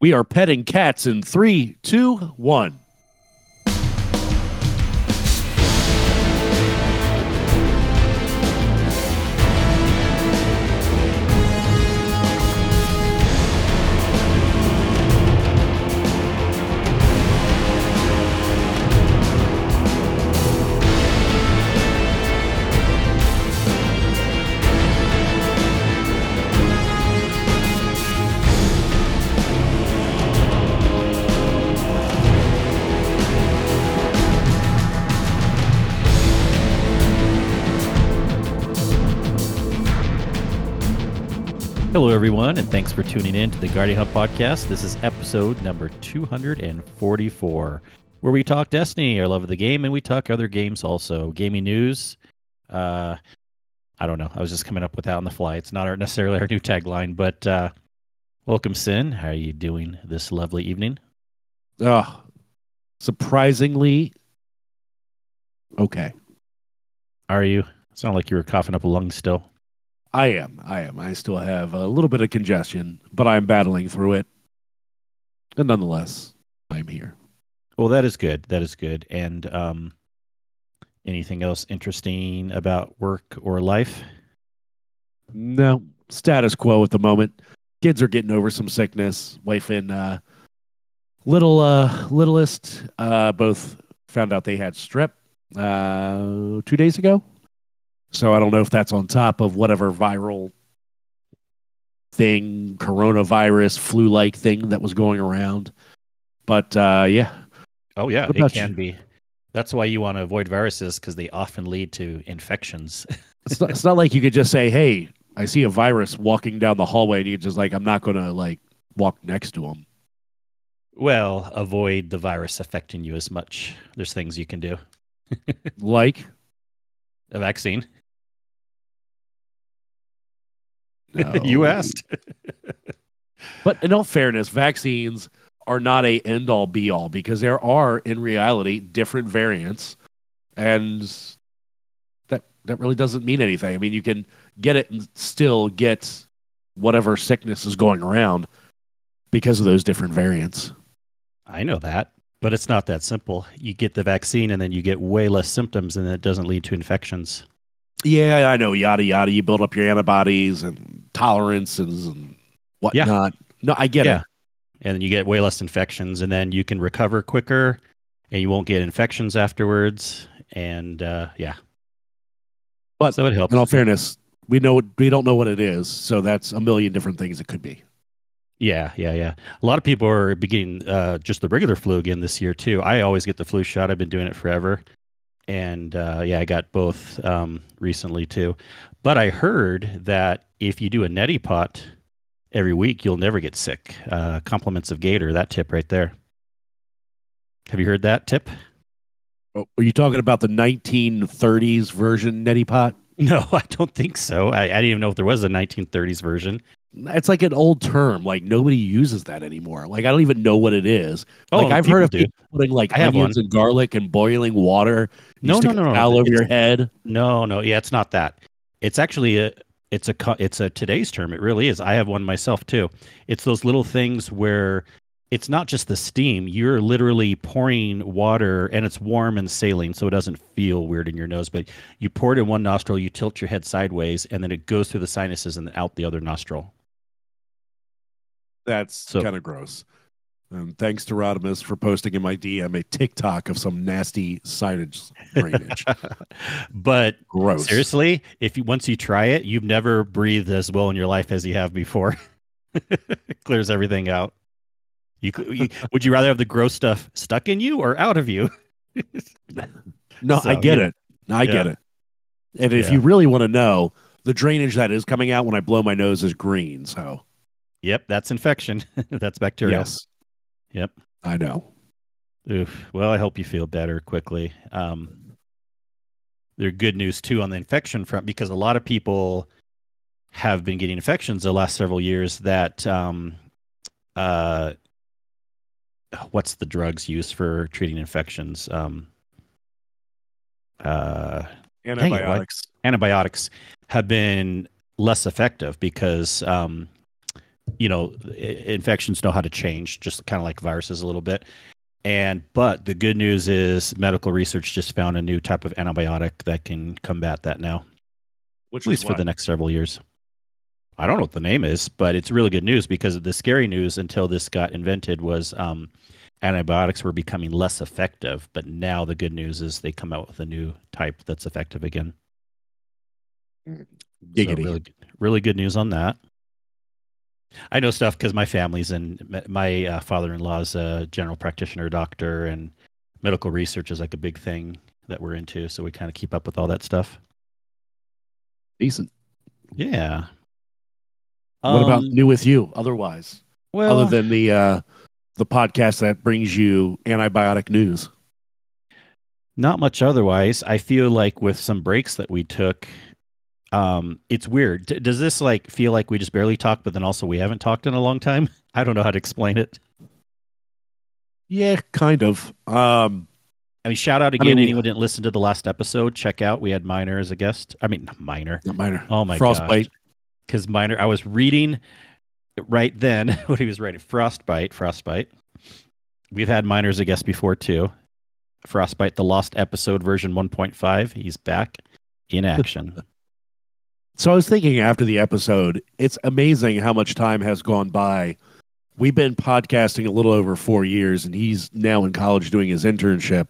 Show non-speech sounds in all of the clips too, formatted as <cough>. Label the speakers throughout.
Speaker 1: We are petting cats in three, two, one.
Speaker 2: Everyone, and thanks for tuning in to the Guardian Hub podcast. This is episode number 244, where we talk Destiny, our love of the game, and we talk other games also. Gaming news. Uh, I don't know. I was just coming up with that on the fly. It's not our, necessarily our new tagline, but uh, welcome, Cyn. How are you doing this lovely evening?
Speaker 1: Oh, surprisingly okay.
Speaker 2: Are you? It's not like you were coughing up a lung still.
Speaker 1: I am. I am. I still have a little bit of congestion, but I'm battling through it. And nonetheless, I'm here.
Speaker 2: Well, that is good. That is good. And um, anything else interesting about work or life?
Speaker 1: No, status quo at the moment. Kids are getting over some sickness. Wife and uh, little uh, littlest uh, both found out they had strep uh, two days ago. So I don't know if that's on top of whatever viral thing, coronavirus, flu like thing that was going around. But uh, yeah.
Speaker 2: Oh, yeah, it can
Speaker 1: you?
Speaker 2: be. That's why you want to avoid viruses because they often lead to infections. <laughs>
Speaker 1: It's not, it's not like you could just say, hey, I see a virus walking down the hallway and you're just like, I'm not going to like walk next to him.
Speaker 2: well, avoid the virus affecting you as much. There's things you can do. <laughs>
Speaker 1: Like,
Speaker 2: A vaccine.
Speaker 1: No. <laughs>
Speaker 2: you asked. <laughs>
Speaker 1: But in all fairness, vaccines are not a end all be all because there are in reality different variants and that that really doesn't mean anything. I mean, you can get it and still get whatever sickness is going around because of those different variants.
Speaker 2: I know that, but it's not that simple. You get the vaccine and then you get way less symptoms and it doesn't lead to infections.
Speaker 1: Yeah, I know, yada yada. You build up your antibodies and tolerances and whatnot. Yeah. No, I get
Speaker 2: Yeah.
Speaker 1: it.
Speaker 2: And then you get way less infections and then you can recover quicker and you won't get infections afterwards. And uh, yeah.
Speaker 1: But
Speaker 2: so it helps.
Speaker 1: In all fairness, we know we don't know what it is, so that's a million different things it could be.
Speaker 2: Yeah, yeah, yeah. A lot of people are beginning uh, just the regular flu again this year too. I always get the flu shot. I've been doing it forever, and uh, yeah, I got both um, recently too. But I heard that if you do a neti pot every week, you'll never get sick. Uh, compliments of Gator. That tip right there. Have you heard that tip?
Speaker 1: Oh, Are you talking about the 1930s version neti pot? <laughs>
Speaker 2: No, I don't think so. I, I didn't even know if there was a 1930s version.
Speaker 1: It's like an old term. Like nobody uses that anymore. Like I don't even know what it is.
Speaker 2: Oh,
Speaker 1: like I've heard of
Speaker 2: do.
Speaker 1: people putting like
Speaker 2: I
Speaker 1: onions and garlic and boiling water.
Speaker 2: No, no, no, no.
Speaker 1: towel over
Speaker 2: It's-
Speaker 1: your head.
Speaker 2: No, no, yeah, it's not that. It's actually a it's a it's a today's term. It really is. I have one myself too. It's those little things where it's not just the steam. You're literally pouring water and it's warm and saline, so it doesn't feel weird in your nose. But you pour it in one nostril, you tilt your head sideways, and then it goes through the sinuses and out the other nostril.
Speaker 1: That's
Speaker 2: So-
Speaker 1: kind of gross. And thanks to Rodimus for posting in my DM a TikTok of some nasty sinus drainage. <laughs>
Speaker 2: but
Speaker 1: gross.
Speaker 2: seriously, if you once you try it, you've never breathed as well in your life as you have before. it <laughs> clears everything out. You, you would you rather have the gross stuff stuck in you or out of you? <laughs>
Speaker 1: No,
Speaker 2: So,
Speaker 1: I get
Speaker 2: yeah.
Speaker 1: it. I get it. And if
Speaker 2: Yeah.
Speaker 1: you really want to know, the drainage that is coming out when I blow my nose is green. So
Speaker 2: Yep, that's infection. <laughs> that's bacteria.
Speaker 1: yes,
Speaker 2: Yep.
Speaker 1: I know.
Speaker 2: Oof. Well, I hope you feel better quickly. Um, there good news too on the infection front because a lot of people have been getting infections the last several years. That um, uh, what's the drugs used for treating infections? Um, uh, it.
Speaker 1: Antibiotics.
Speaker 2: antibiotics have been less effective because um, you know, infections know how to change, just kind of like viruses a little bit. And but the good news is medical research just found a new type of antibiotic that can combat that now,
Speaker 1: Which
Speaker 2: at least for the next several years. I don't know what the name is, but it's really good news because the scary news until this got invented was um, antibiotics were becoming less effective. But now the good news is they come out with a new type that's effective again. So really, really good news on that. I know stuff because my family's and my uh, father-in-law's a general practitioner, doctor, and medical research is like a big thing that we're into. So we kind of keep up with all that stuff.
Speaker 1: decent.
Speaker 2: Yeah.
Speaker 1: What about
Speaker 2: Um,
Speaker 1: new with you? Otherwise,
Speaker 2: well,
Speaker 1: other than the uh, the podcast that brings you antibiotic news.
Speaker 2: not much otherwise. I feel like with some breaks that we took, um, it's weird. D- does this like feel like we just barely talked, but then also we haven't talked in a long time? <laughs> I don't know how to explain it.
Speaker 1: Yeah, kind of. Um,
Speaker 2: I mean, shout out
Speaker 1: I
Speaker 2: again.
Speaker 1: mean, we-
Speaker 2: anyone didn't listen to the last episode? Check out. We had Miner as a guest. I mean, not Miner.
Speaker 1: not minor.
Speaker 2: Oh my God.
Speaker 1: frostbite.
Speaker 2: Because Miner, I was reading right then <laughs> what he was writing. Frostbite, Frostbite. We've had Miner as a guest before too. Frostbite, the lost episode version 1.5. He's back in action. <laughs>
Speaker 1: So I was thinking after the episode, it's amazing how much time has gone by. We've been podcasting a little over four years, and he's now in college doing his internship.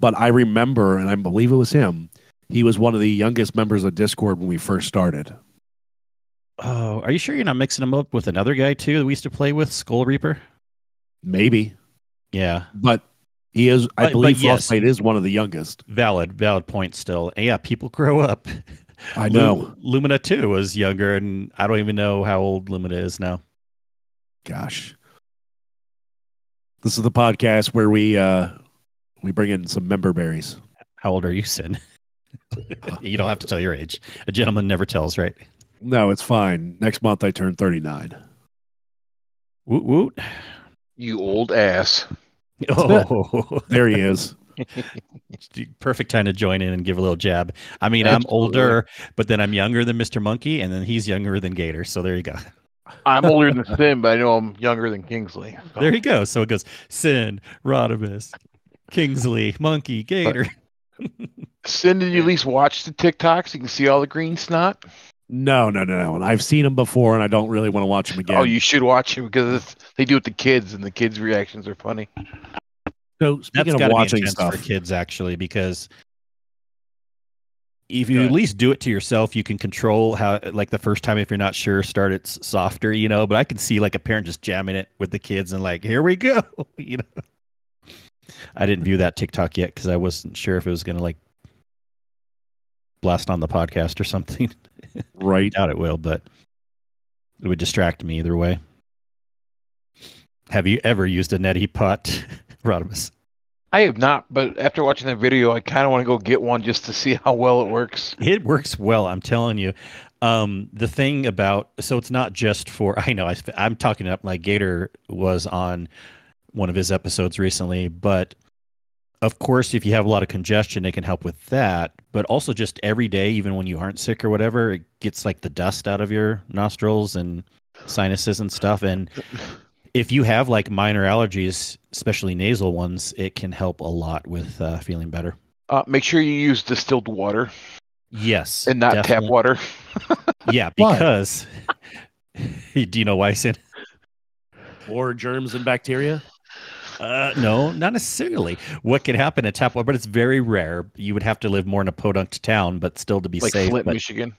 Speaker 1: But I remember, and I believe it was him, he was one of the youngest members of Discord when we first started.
Speaker 2: oh, are you sure you're not mixing him up with another guy too that we used to play with, Skull Reaper?
Speaker 1: Maybe,
Speaker 2: Yeah,
Speaker 1: but he is, I
Speaker 2: But-
Speaker 1: believe
Speaker 2: but yes.
Speaker 1: Frostbite is one of the youngest.
Speaker 2: valid, valid point still. And yeah, people <laughs> grow up.
Speaker 1: I know.
Speaker 2: Lu- Lumina too was younger, and I don't even know how old Lumina is now.
Speaker 1: Gosh. This is the podcast where we uh we bring in some member berries.
Speaker 2: How old are you, Cyn? <laughs> you don't have to tell your age. A gentleman never tells, right?
Speaker 1: No, it's fine. Next month I turn 39.
Speaker 2: Woot woot.
Speaker 3: You old ass. <laughs>
Speaker 2: Oh,
Speaker 1: There he is. <laughs>
Speaker 2: perfect time to join in and give a little jab. I mean,
Speaker 3: Absolutely.
Speaker 2: I'm older, but then I'm younger than Mr. Monkey, and then he's younger than Gator. So there you go.
Speaker 3: I'm older than <laughs> Cyn, but I know I'm younger than Kingsley. So,
Speaker 2: There you go. So it goes Cyn, Rodimus, Kingsley, Monkey, Gator. <laughs>
Speaker 3: Cyn, did you at least watch the TikToks? You can see all the green snot.
Speaker 1: No, no, no, no. And I've seen him before and I don't really want to watch him oh, again.
Speaker 3: Oh, you should watch it because it's, they do it to kids, and the kids' reactions are funny.
Speaker 1: So
Speaker 2: That's
Speaker 1: speaking of watching stuff,
Speaker 2: for kids, actually, because if you at least do it to yourself, you can control how, like the first time, if you're not sure, start it softer, you know. But I can see like a parent just jamming it with the kids and like, here we go, <laughs> you know. I didn't view that TikTok yet because I wasn't sure if it was gonna like blast on the podcast or something. <laughs>
Speaker 1: right?
Speaker 2: doubt it will, but it would distract me either way. Have you ever used a neti pot, <laughs> Rodimus?
Speaker 3: I have not, but after watching that video, I kind of want to go get one just to see how well it works.
Speaker 2: It works well, I'm telling you. Um, the thing about so it's not just for <laughs> I know I, I'm talking up like Gator was on one of his episodes recently, but of course, if you have a lot of congestion, it can help with that. But also, just every day, even when you aren't sick or whatever, it gets like the dust out of your nostrils and sinuses and stuff. And <laughs> if you have like minor allergies, especially nasal ones, it can help a lot with uh, feeling better.
Speaker 3: Uh, make sure you use distilled water
Speaker 2: Yes,
Speaker 3: and not tap water. <laughs>
Speaker 2: Yeah,
Speaker 1: Why?
Speaker 2: because <laughs> do you know why, Cyn?
Speaker 1: Or germs and bacteria.
Speaker 2: Uh, no, not necessarily. What could happen at tap water, but it's very rare. You would have to live more in a podunk town, but still to be
Speaker 3: like
Speaker 2: safe.
Speaker 3: Flint,
Speaker 2: but-
Speaker 3: Michigan.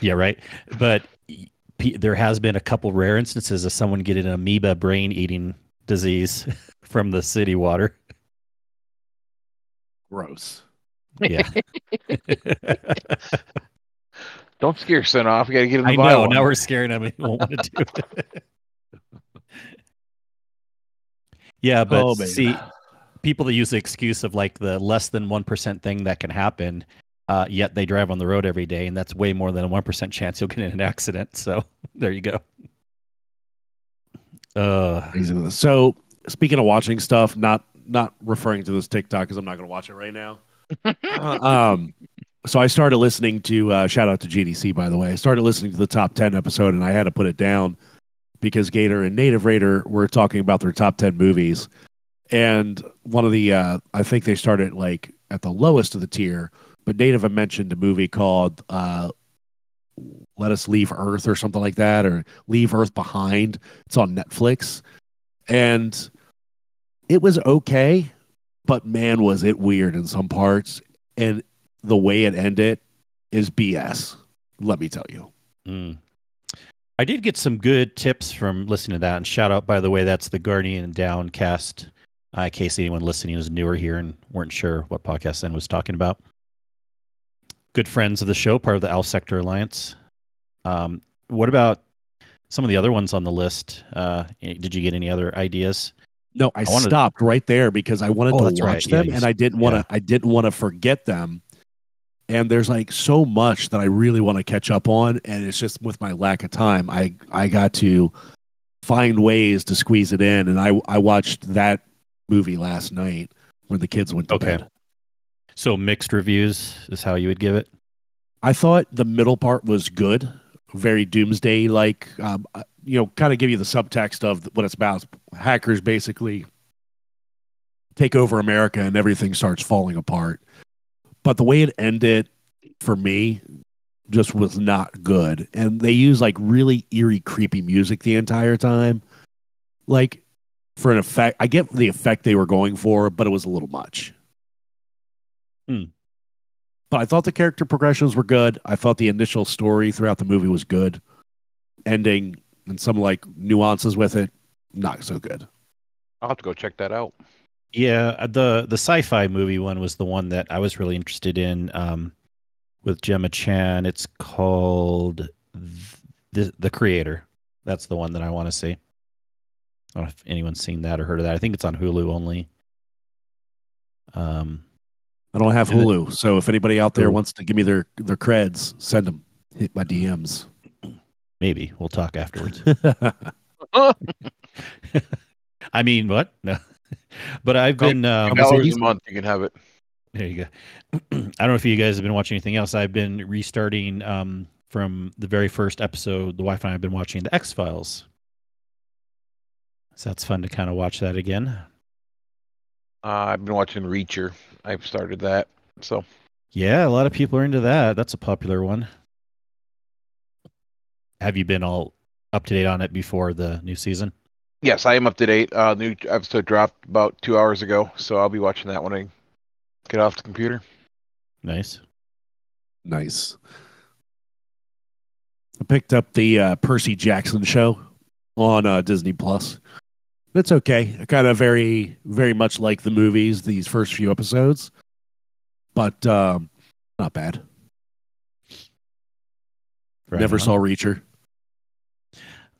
Speaker 2: yeah, right. But p- there has been a couple rare instances of someone getting an amoeba brain eating disease <laughs> from the city water.
Speaker 1: Gross.
Speaker 2: Yeah, <laughs> <laughs>
Speaker 3: Don't scare son off. You got to get him to
Speaker 2: I know.
Speaker 3: one.
Speaker 2: Now we're scaring him. He won't want to do it. yeah, but
Speaker 1: Oh,
Speaker 2: see, people that use the excuse of like the less than 1% thing that can happen, uh, yet they drive on the road every day, and that's way more than a 1% chance you'll get in an accident. So <laughs> there you go. Uh,
Speaker 1: So speaking of watching stuff, not not referring to this TikTok because I'm not going to watch it right now. Uh, <laughs> um, so I started listening to uh, shout out to GDC by the way. I started listening to the top ten episode and I had to put it down because Gator and Native Raider were talking about their top 10 movies. And one of the, uh, I think they started like at the lowest of the tier, but Native mentioned a movie called uh, Let Us Leave Earth or something like that, or Leave Earth Behind. It's on Netflix. And it was okay, but man, was it weird in some parts. And the way it ended is BS, let me tell you.
Speaker 2: Mm. I did get some good tips from listening to that. And shout out, by the way, that's the Guardian Downcast. In case anyone listening is newer here and weren't sure what podcast then was talking about. Good friends of the show, part of the Alpha Sector Alliance. Um, what about some of the other ones on the list? Uh, did you get any other ideas?
Speaker 1: No, I, I wanted... stopped right there because I wanted oh, to watch right. them,
Speaker 2: yeah,
Speaker 1: and I didn't want to. Yeah. I didn't want to forget them. And there's like so much that I really want to catch up on, and it's just with my lack of time, I I got to find ways to squeeze it in, and I I watched that movie last night when the kids went to okay. bed.
Speaker 2: So mixed reviews is how you would give it.
Speaker 1: I thought the middle part was good, very doomsday like. Um, uh, you know, kind of give you the subtext of what it's about. Hackers basically take over America and everything starts falling apart. But the way it ended for me just was not good. And they use like really eerie, creepy music the entire time. Like for an effect, I get the effect they were going for, but it was a little much.
Speaker 2: Hmm.
Speaker 1: But I thought the character progressions were good. I thought the initial story throughout the movie was good. Ending and some like nuances with it, not so good.
Speaker 3: I'll have to go check that out.
Speaker 2: Yeah, uh, the the sci-fi movie one was the one that I was really interested in um, with Gemma Chan. It's called the the Creator. That's the one that I want to see. I don't know if anyone's seen that or heard of that. I think it's on Hulu only. Um,
Speaker 1: I don't have Hulu, so if anybody out there wants to give me their their creds, send them. Hit my DMs.
Speaker 2: Maybe we'll talk afterwards. <laughs> <laughs> I mean, what? No, <laughs> but I've been um,
Speaker 3: dollars a month. You can have it.
Speaker 2: There you go. <clears throat> I don't know if you guys have been watching anything else. I've been restarting um, from the very first episode. The wife and I have been watching the X Files. So that's fun to kind of watch that again.
Speaker 3: Uh, I've been watching Reacher. I've started that. So
Speaker 2: yeah, a lot of people are into that. That's a popular one have you been all up to date on it before the new season?
Speaker 3: Yes, I am up to date. Uh, new episode dropped about two hours ago, so I'll be watching that when I get off the computer.
Speaker 2: Nice,
Speaker 1: nice. I picked up the uh, Percy Jackson show on uh, Disney Plus. It's okay. Kind of very, very much like the movies. These first few episodes, but um, not bad. Right Never on. saw Reacher.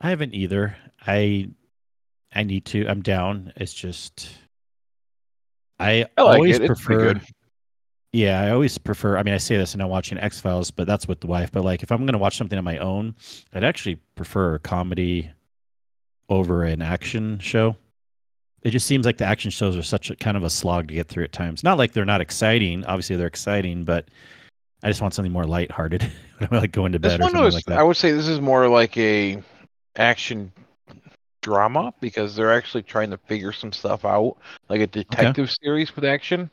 Speaker 2: I haven't either. I I need to. I'm down. It's just I,
Speaker 3: I like
Speaker 2: always
Speaker 3: it.
Speaker 2: prefer. Yeah, I always prefer. I mean, I say this and I'm watching X Files, but that's with the wife. But like, if I'm going to watch something on my own, I'd actually prefer comedy over an action show. It just seems like the action shows are such a kind of a slog to get through at times. Not like they're not exciting. Obviously, they're exciting, but I just want something more lighthearted. <laughs> I like going to bed or something like that.
Speaker 3: I would say this is more like a action drama because they're actually trying to figure some stuff out, like a detective okay. series with action.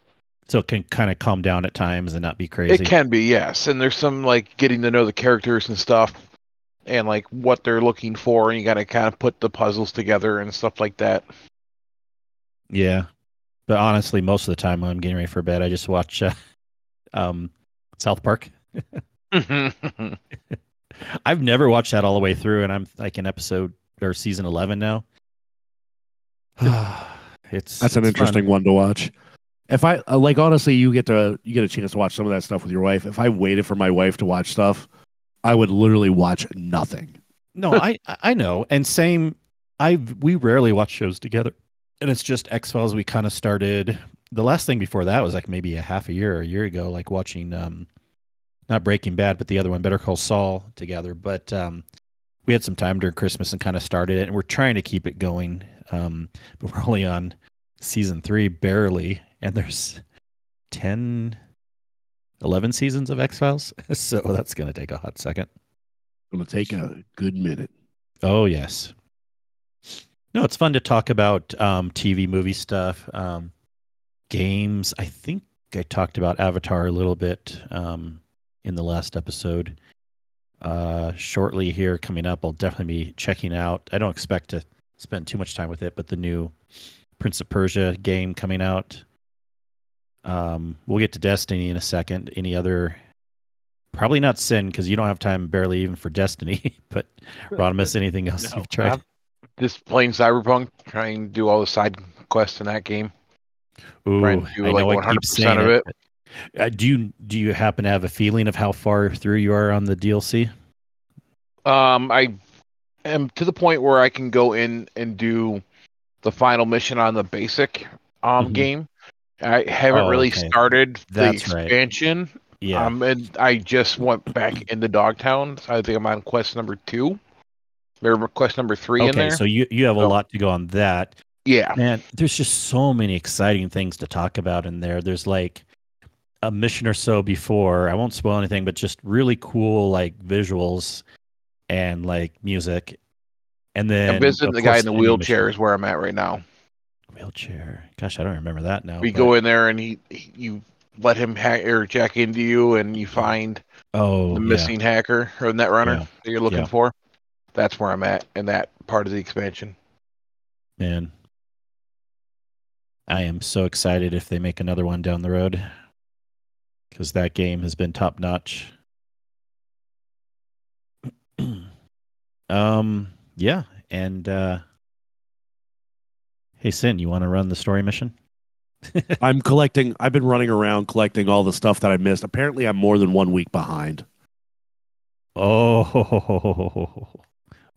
Speaker 2: So it can kind of calm down at times and not be crazy.
Speaker 3: It can be, yes. And there's some like getting to know the characters and stuff, and like what they're looking for, and you got to kind of put the puzzles together and stuff like that.
Speaker 2: Yeah, but honestly, most of the time when I'm getting ready for bed, I just watch uh, <laughs> um, South Park. <laughs> <laughs> I've never watched that all the way through, and I'm like in episode or season eleven now. <sighs> it's
Speaker 1: that's an
Speaker 2: it's
Speaker 1: interesting
Speaker 2: fun.
Speaker 1: one to watch. If I uh, like, honestly, you get to you get a chance to watch some of that stuff with your wife. If I waited for my wife to watch stuff, I would literally watch nothing.
Speaker 2: No, I I know, and same. I we rarely watch shows together, and it's just X Files. We kind of started. The last thing before that was like maybe a half a year or a year ago, like watching um not Breaking Bad, but the other one, Better Call Saul, together. But um, we had some time during Christmas and kind of started it, and we're trying to keep it going. Um, but we're only on season three, barely, and there's 10, 11 seasons of X Files, <laughs> so that's going to take a hot second.
Speaker 1: Going to take a good minute.
Speaker 2: Oh yes, No, it's fun to talk about um, TV, movie stuff, um, games. I think I talked about Avatar a little bit um, in the last episode. Uh, shortly here coming up, I'll definitely be checking out. I don't expect to spend too much time with it, but the new Prince of Persia game coming out. Um, we'll get to Destiny in a second. Any other? Probably not Cyn because you don't have time barely even for Destiny. <laughs> but Rodimus, <laughs> anything else
Speaker 3: No,
Speaker 2: you've tried?
Speaker 3: I'm Just playing Cyberpunk, trying to do all the side quests in that game.
Speaker 2: Ooh,
Speaker 3: trying to do,
Speaker 2: I
Speaker 3: like,
Speaker 2: know I keep
Speaker 3: 100%
Speaker 2: saying
Speaker 3: of
Speaker 2: it. but, uh, do you do you happen to have a feeling of how far through you are on the DLC?
Speaker 3: Um, I am to the point where I can go in and do the final mission on the basic um
Speaker 2: Mhm.
Speaker 3: game. I haven't
Speaker 2: Oh,
Speaker 3: really
Speaker 2: okay.
Speaker 3: started the
Speaker 2: That's right.
Speaker 3: expansion.
Speaker 2: Yeah.
Speaker 3: Um, and I just went back into Dogtown. So I think I'm on quest number two. There's quest number three in
Speaker 2: okay,
Speaker 3: there.
Speaker 2: so you you have a lot to go on that.
Speaker 3: yeah,
Speaker 2: Man, there's just so many exciting things to talk about in there. There's like a mission or so before. I won't spoil anything, but just really cool like visuals and like music. And then
Speaker 3: I'm visiting the guy in the wheelchair
Speaker 2: mission-
Speaker 3: is where I'm at right now.
Speaker 2: Wheelchair. Gosh, I don't remember that now.
Speaker 3: we
Speaker 2: but-
Speaker 3: go in there and he, he you let him hack or jack into you, and you find
Speaker 2: Oh,
Speaker 3: the
Speaker 2: yeah.
Speaker 3: missing hacker or net runner
Speaker 2: Yeah.
Speaker 3: that you're looking
Speaker 2: Yeah.
Speaker 3: for. That's where I'm at in that part of the expansion.
Speaker 2: Man, I am so excited if they make another one down the road because that game has been top notch. <clears throat> um, yeah, and uh, hey, Cyn, you want to run the story mission? <laughs>
Speaker 1: I'm collecting. I've been running around collecting all the stuff that I missed. Apparently, I'm more than one week behind.
Speaker 2: Oh,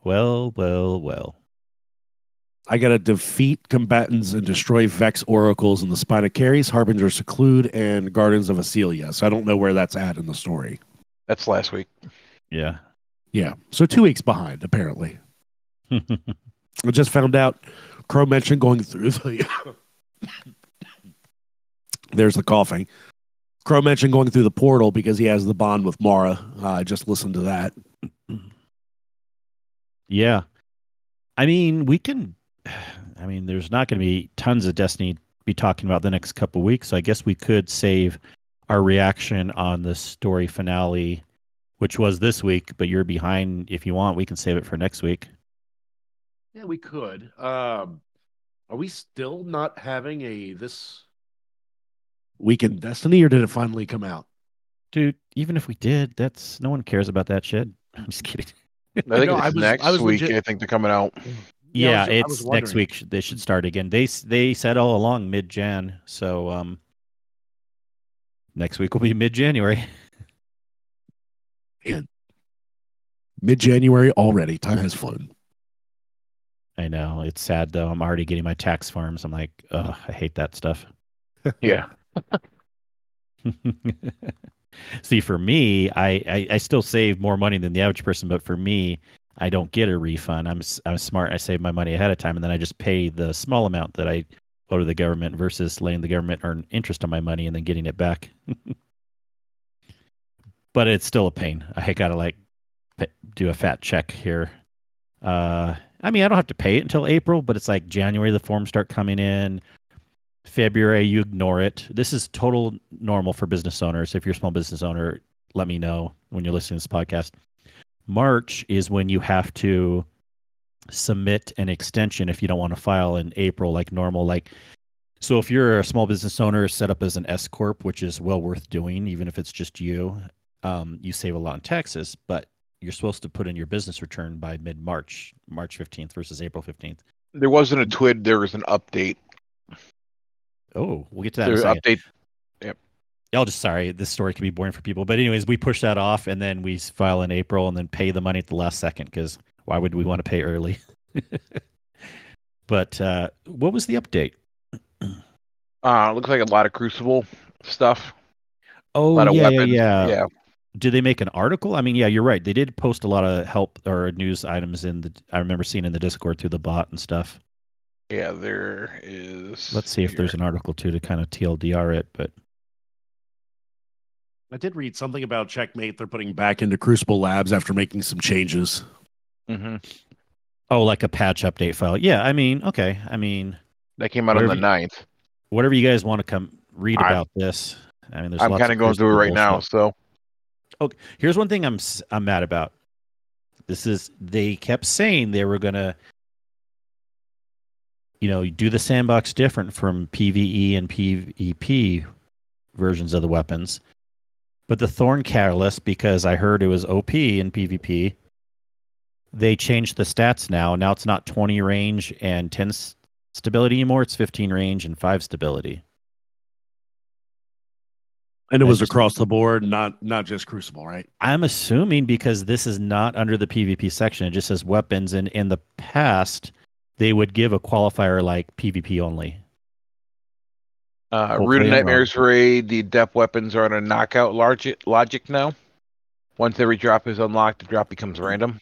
Speaker 2: well, well, well.
Speaker 1: I got to defeat combatants and destroy Vex oracles in the Spine of Keres, Harbinger Seclude, and Gardens of Esila. So I don't know where that's at in the story.
Speaker 3: That's last week.
Speaker 2: Yeah.
Speaker 1: Yeah. So two weeks behind, apparently. <laughs> I just found out Crow mentioned going through the. There's the coughing. Crow mentioned going through the portal because he has the bond with Mara. Uh, just listened to that.
Speaker 2: Yeah. I mean, we can. I mean, there's not going to be tons of Destiny to be talking about the next couple weeks. So I guess we could save our reaction on the story finale, which was this week, but you're behind. If you want, we can save it for next week.
Speaker 1: Yeah, we could. Um, are we still not having a this week in Destiny, or did it finally come out?
Speaker 2: Dude, even if we did, that's no one cares about that shit. <laughs> I'm just kidding.
Speaker 3: I think
Speaker 1: know,
Speaker 3: it's
Speaker 1: I was-
Speaker 3: next
Speaker 1: I was
Speaker 3: week.
Speaker 1: legit-
Speaker 3: I think they're coming out.
Speaker 1: Yeah,
Speaker 2: Yeah,
Speaker 1: was-
Speaker 2: it's next week. They should start again. They they said all along mid Jan. So um, next week will be mid January. <laughs>
Speaker 1: Mid January already. Time has flown.
Speaker 2: I know it's sad though. I'm already getting my tax forms. I'm like, oh, I hate that stuff. <laughs>
Speaker 3: Yeah. <laughs>
Speaker 2: See, for me, I, I I still save more money than the average person, but for me, I don't get a refund. I'm s- I'm smart. I save my money ahead of time, and then I just pay the small amount that I owe to the government versus letting the government earn interest on my money and then getting it back. <laughs> but it's still a pain. I gotta like do a fat check here. Uh, I mean, I don't have to pay it until April, but it's like January the forms start coming in. February, you ignore it. This is total normal for business owners. If you're a small business owner, let me know when you're listening to this podcast. March is when you have to submit an extension if you don't want to file in April like normal. Like, so if you're a small business owner set up as an S corp, which is well worth doing, even if it's just you, um, you save a lot in taxes. But you're supposed to put in your business return by mid March, March 15th versus April 15th.
Speaker 3: There wasn't a TWID. There was an update.
Speaker 2: Oh, we'll get to that. In a
Speaker 3: There update.
Speaker 2: Yep. Y'all just sorry, this story can be boring for people. But anyways, we push that off and then we file in April and then pay the money at the last second because why would we want to pay early? <laughs> but uh, what was the update?
Speaker 3: Uh, looks like a lot of Crucible stuff.
Speaker 2: Oh
Speaker 3: a lot of
Speaker 2: yeah,
Speaker 3: weapons.
Speaker 2: yeah, yeah.
Speaker 3: Yeah.
Speaker 2: Did they make an article? I mean, yeah, you're right. They did post a lot of help or news items in the. I remember seeing in the Discord through the bot and stuff.
Speaker 3: Yeah, there is.
Speaker 2: Let's see if there's an article too to kind of TLDR it. But
Speaker 1: I did read something about Checkmate. They're putting back into Crucible Labs after making some changes.
Speaker 3: Mm-hmm.
Speaker 2: Oh, like a patch update file. Yeah, I mean, okay. I mean,
Speaker 3: That came out on the
Speaker 2: you-
Speaker 3: 9th.
Speaker 2: whatever you guys want to come read
Speaker 3: I'm-
Speaker 2: about this. I mean, there's
Speaker 3: I'm
Speaker 2: lots
Speaker 3: kind of going through it right
Speaker 2: crystal
Speaker 3: now.
Speaker 2: stuff.
Speaker 3: So
Speaker 2: Here's one thing I'm I'm mad about. This is they kept saying they were gonna, you know, do the sandbox different from PVE and PvP versions of the weapons, but the Thorn Catalyst, because I heard it was OP in PvP, they changed the stats now. Now it's not 20 range and 10 stability anymore. It's 15 range and 5 stability.
Speaker 1: And it was
Speaker 2: just-
Speaker 1: across the board, not not just Crucible, right?
Speaker 2: I'm assuming because this is not under the PvP section, it just says weapons. And in the past, they would give a qualifier like PvP only.
Speaker 3: uh, Root of
Speaker 2: I'm wrong.
Speaker 3: Nightmares raid, the adept weapons are on a knockout logic, logic now. Once every drop is unlocked, the drop becomes random.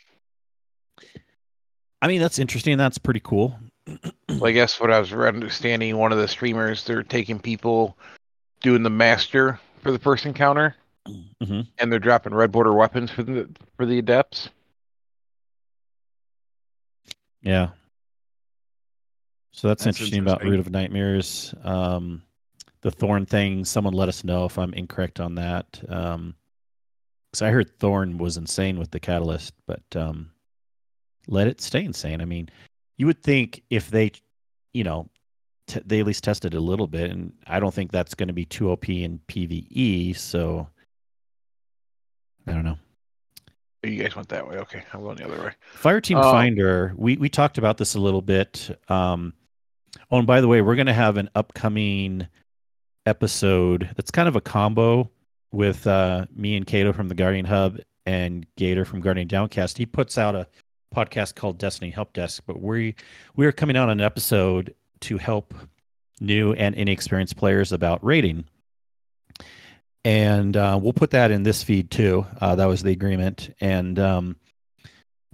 Speaker 2: I mean, that's interesting. That's pretty cool. <clears throat>
Speaker 3: So I guess what I was understanding, one of the streamers, they're taking people doing the master for the first encounter,
Speaker 2: hmm
Speaker 3: and they're dropping red border weapons for the for the adepts.
Speaker 2: Yeah. So that's,
Speaker 1: That's
Speaker 2: interesting, about. Root of Nightmares. Um, the Thorn thing, someone let us know if I'm incorrect on that. Um, because I heard Thorn was insane with the catalyst, but um, let it stay insane. I mean, you would think if they, you know, t- they at least tested a little bit, and I don't think that's going to be too OP in PVE. So I don't know.
Speaker 3: Oh, You guys went that way. Okay, I'm going the other way.
Speaker 2: Fireteam
Speaker 3: Oh.
Speaker 2: Finder, we we talked about this a little bit. Um, oh, and by the way, we're going to have an upcoming episode that's kind of a combo with uh, me and Cato from the Guardian Hub and Gator from Guardian Downcast. He puts out a podcast called Destiny Help Desk, but we we are coming out on an episode to help new and inexperienced players about raiding. And uh, we'll put that in this feed too. Uh, that was the agreement. And um,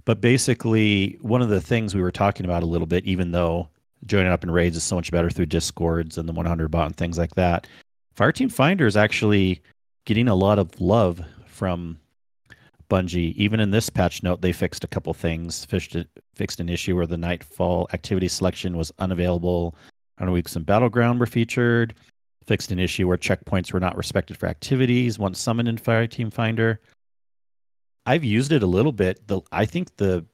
Speaker 2: but basically, one of the things we were talking about a little bit, even though joining up in raids is so much better through discords and the 100 bot and things like that, Fireteam Finder is actually getting a lot of love from Bungie. Even in this patch note, they fixed a couple things. Fixed, fixed an issue where the Nightfall activity selection was unavailable on weeks in Battleground were featured. Fixed an issue where checkpoints were not respected for activities once summoned in Fireteam Finder. I've used it a little bit. The I think the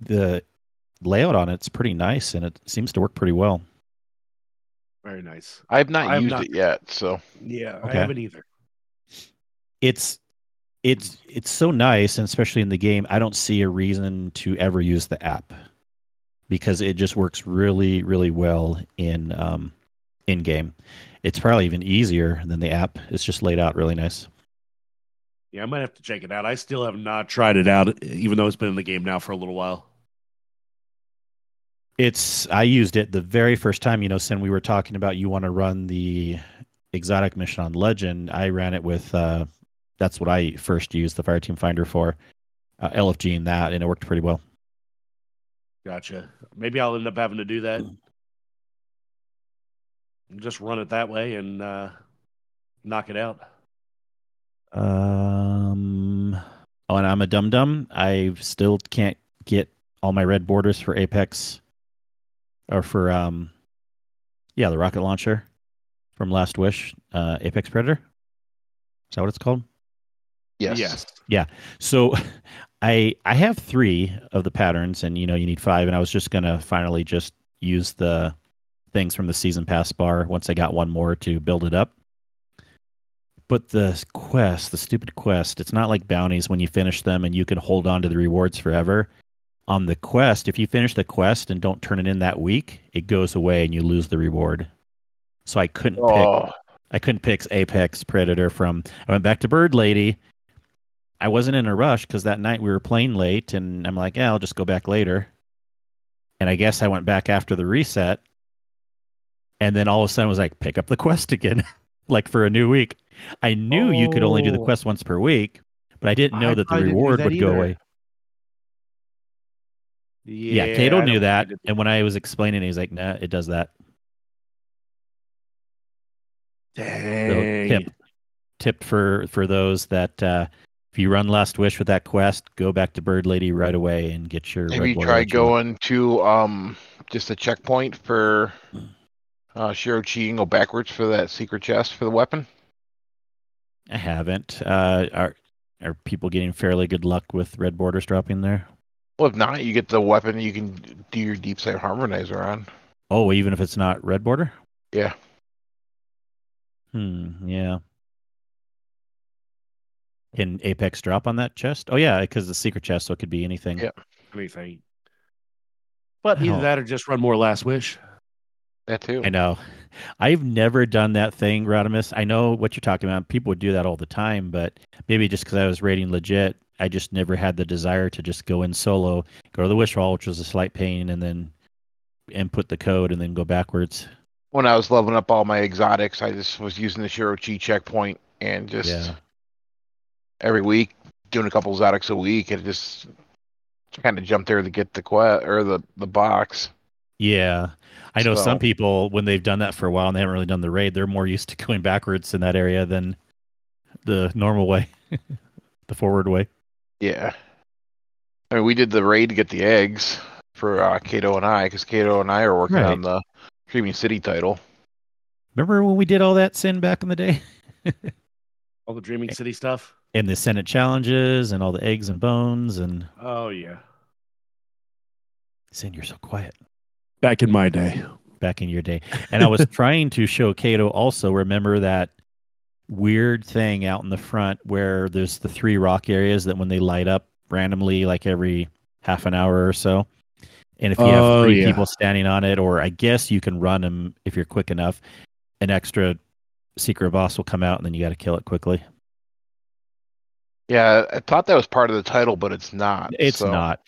Speaker 2: the layout on it's pretty nice and it seems to work pretty well.
Speaker 1: Very nice.
Speaker 3: I have not
Speaker 1: I have
Speaker 3: used
Speaker 1: not-
Speaker 3: it yet, so
Speaker 1: Yeah,
Speaker 2: Okay.
Speaker 1: I haven't either.
Speaker 2: It's it's it's so nice and especially in the game, I don't see a reason to ever use the app because it just works really really well in um in game. It's probably even easier than the app. It's just laid out really nice.
Speaker 1: Yeah, I might have to check it out. I still have not tried it out, even though it's been in the game now for a little while.
Speaker 2: It's I used it the very first time, you know, Cyn, we were talking about you want to run the exotic mission on Legend. I ran it with uh that's what I first used the Fireteam Finder for. Uh, LFG and that, and it worked pretty well.
Speaker 1: Gotcha. Maybe I'll end up having to do that. Just run it that way and uh, knock it out.
Speaker 2: Um oh, and I'm a dum dum. I still can't get all my red borders for Apex or for um yeah, the rocket launcher from Last Wish, uh Apex Predator. Is that what it's called?
Speaker 3: Yes.
Speaker 1: Yes.
Speaker 2: So <laughs> I I have three of the patterns, and you know you need five, and I was just gonna finally just use the things from the season pass bar once I got one more to build it up. But the quest, the stupid quest, it's not like bounties when you finish them and you can hold on to the rewards forever. On the quest, if you finish the quest and don't turn it in that week, it goes away and you lose the reward. So I couldn't pick
Speaker 3: Oh,
Speaker 2: I couldn't pick Apex Predator from. I went back to Bird Lady. I wasn't in a rush because that night we were playing late, and I'm like, yeah, I'll just go back later. And I guess I went back after the reset, and then all of a sudden it was like, pick up the quest again, <laughs> like for a new week. I knew you could only do the
Speaker 1: Oh.
Speaker 2: quest once per week, but I didn't know
Speaker 1: I
Speaker 2: that the
Speaker 1: probably didn't do
Speaker 2: reward
Speaker 1: that
Speaker 2: would go away.
Speaker 1: Yeah,
Speaker 2: Yeah, Kato knew that,
Speaker 1: I
Speaker 2: and when I was explaining, it, he's like, nah, it does that. So
Speaker 1: Dang.
Speaker 2: tip tip for for those that uh, If you run Last Wish with that quest, go back to Bird Lady right away and get your.
Speaker 3: Have
Speaker 2: red
Speaker 3: you
Speaker 2: border
Speaker 3: tried going to um just a checkpoint for uh Shuro Chi and go backwards for that secret chest for the weapon?
Speaker 2: I haven't. Uh, are are people getting fairly good luck with red borders dropping there?
Speaker 3: Well, if not, you get the weapon you can do your deep sight harmonizer on.
Speaker 2: Oh, even if it's not red border.
Speaker 3: Yeah.
Speaker 2: Hmm. Yeah. Can Apex drop on that chest? Oh yeah, because the secret chest, so it could be anything.
Speaker 3: Yeah.
Speaker 1: anything. But either
Speaker 2: Oh.
Speaker 1: that or just run more Last Wish.
Speaker 3: That too.
Speaker 2: I know. I've never done that thing, Rodimus. I know what you're talking about. People would do that all the time, but maybe just because I was raiding legit, I just never had the desire to just go in solo, go to the wish wall, which was a slight pain, and then input the code and then go backwards.
Speaker 3: When I was leveling up all my exotics, I just was using the Shuro Chi checkpoint and just
Speaker 2: Yeah.
Speaker 3: Every week doing a couple exotics a week and just kind of jumped there to get the quest or the the box.
Speaker 2: Yeah. I know
Speaker 3: So-
Speaker 2: some people when they've done that for a while and they haven't really done the raid, they're more used to going backwards in that area than the normal way, <laughs> the forward way.
Speaker 3: Yeah. I mean, we did the raid to get the eggs for uh, Kato and I, because Kato and I are working
Speaker 2: Right.
Speaker 3: on the Dreaming City title.
Speaker 2: Remember when we did all that Cyn back in the day? <laughs>
Speaker 1: All the Dreaming City stuff.
Speaker 2: And the Ascendant challenges and all the eggs and bones and
Speaker 1: Oh yeah.
Speaker 2: Cyn, you're so quiet.
Speaker 1: Back in my day.
Speaker 2: back in your day. And I was <laughs> trying to show Kato also remember that weird thing out in the front where there's the three rock areas that when they light up randomly like every half an hour or so. And if you have
Speaker 1: Oh,
Speaker 2: three
Speaker 1: yeah.
Speaker 2: people standing on it, or I guess you can run them if you're quick enough, an extra secret boss will come out and then you got to kill it quickly.
Speaker 3: Yeah, I thought that was part of the title, but it's not.
Speaker 2: It's
Speaker 3: so-
Speaker 2: not.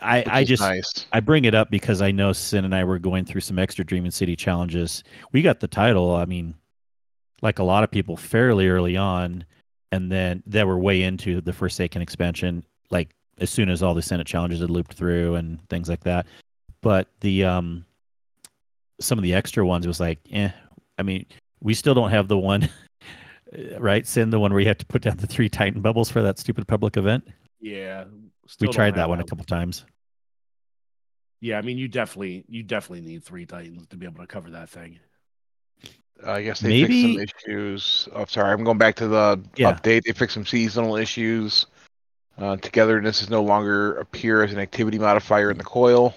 Speaker 2: I, I just
Speaker 3: nice.
Speaker 2: I bring it up because I know Cyn and I were going through some extra Dreaming City challenges. We got the title, I mean, like a lot of people, fairly early on, and then they were way into the Forsaken expansion, like as soon as all the Ascendant challenges had looped through and things like that. But the um, some of the extra ones was like, eh. I mean, we still don't have the one, right? Cyn, the one where you have to put down the three Titan bubbles for that stupid public event.
Speaker 1: Yeah.
Speaker 2: we tried that one a couple times.
Speaker 1: Yeah, I mean you definitely you definitely need three Titans to be able to cover that thing.
Speaker 3: I guess they
Speaker 2: Maybe-
Speaker 3: fixed some issues. Oh, sorry, I'm going back to the
Speaker 2: Yeah.
Speaker 3: update. They fixed some seasonal issues. Uh, togetherness is no longer appear as an activity modifier in the coil.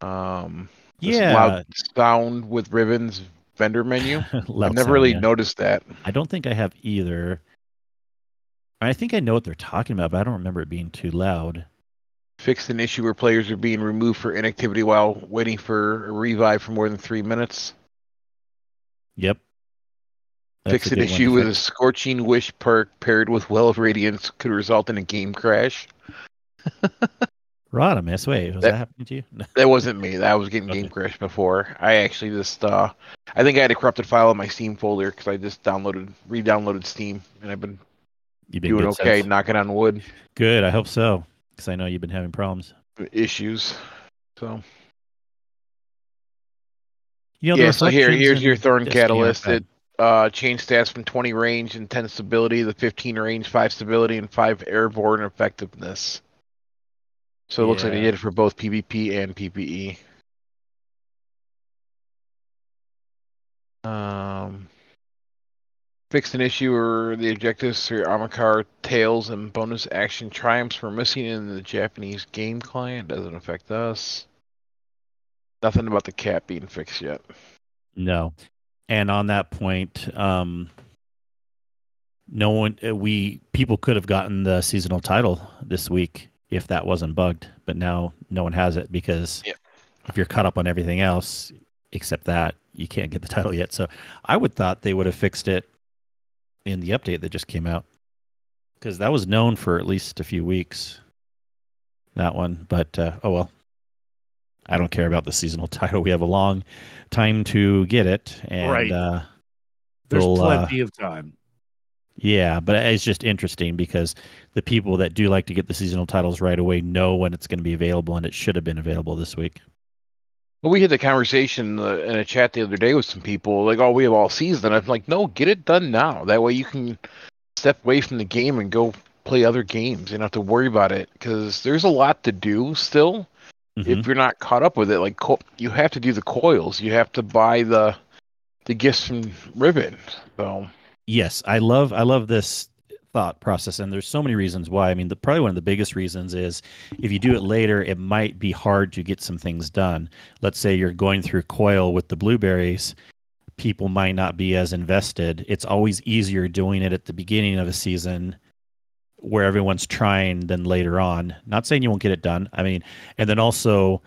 Speaker 3: Um,
Speaker 2: Yeah.
Speaker 3: loud sound with ribbons vendor menu. <laughs> I've never really
Speaker 2: yeah.
Speaker 3: noticed that.
Speaker 2: I don't think I have either. I think I know what they're talking about, but I don't remember it being too loud.
Speaker 3: Fixed an issue where players are being removed for inactivity while waiting for a revive for more than three minutes.
Speaker 2: Yep. That's
Speaker 3: Fixed an issue with a scorching wish perk paired with well of radiance could result in a game crash. <laughs>
Speaker 2: Rodimus, wait, was
Speaker 3: That-
Speaker 2: that, happening to you?
Speaker 3: That wasn't me. That was getting
Speaker 2: Okay.
Speaker 3: game crash before. I actually just uh I think I had a corrupted file in my Steam folder because I just downloaded re-downloaded Steam and I've been
Speaker 2: You've been
Speaker 3: doing okay,
Speaker 2: since?
Speaker 3: knocking on wood.
Speaker 2: Good, I hope so, because I know you've been having problems.
Speaker 3: Issues. So
Speaker 2: You know,
Speaker 3: yeah, so here here's your Thorn Catalyst. It uh changed stats from 20 range and 10 stability, the 15 range, 5 stability, and 5 airborne effectiveness. So it looks like they did it for both PvP and PvE. Um, fixed an issue or the objectives for Amakar tails and bonus action triumphs were missing in the Japanese game client. Doesn't affect us. Nothing about the cat being fixed yet.
Speaker 2: No. And on that point, um, no one, uh, we people could have gotten the seasonal title this week if that wasn't bugged, but now no one has it because
Speaker 3: Yeah.
Speaker 2: if you're caught up on everything else except that, you can't get the <laughs> title yet. So I would thought they would have fixed it in the update that just came out because that was known for at least a few weeks. That one, but uh, oh well. I don't care about the seasonal <laughs> title. We have a long time to get it, and
Speaker 1: Right.
Speaker 2: uh,
Speaker 1: There's
Speaker 2: We'll, uh,
Speaker 1: plenty of time.
Speaker 2: Yeah, but it's just interesting because the people that do like to get the seasonal titles right away know when it's going to be available, and it should have been available this week.
Speaker 3: Well, we had the conversation uh, in a chat the other day with some people, like, "Oh, we have all season." I'm like, "No, get it done now. That way you can step away from the game and go play other games. You don't have to worry about it because there's a lot to do still.
Speaker 2: Mhm.
Speaker 3: If you're not caught up with it, like co- you have to do the coils, you have to buy the the gifts from Ribbon. So
Speaker 2: Yes, I love I love this thought process, and there's so many reasons why. I mean, the, probably one of the biggest reasons is if you do it later, it might be hard to get some things done. Let's say you're going through coil with the blueberries, people might not be as invested. It's always easier doing it at the beginning of a season where everyone's trying than later on. Not saying you won't get it done. I mean, and then also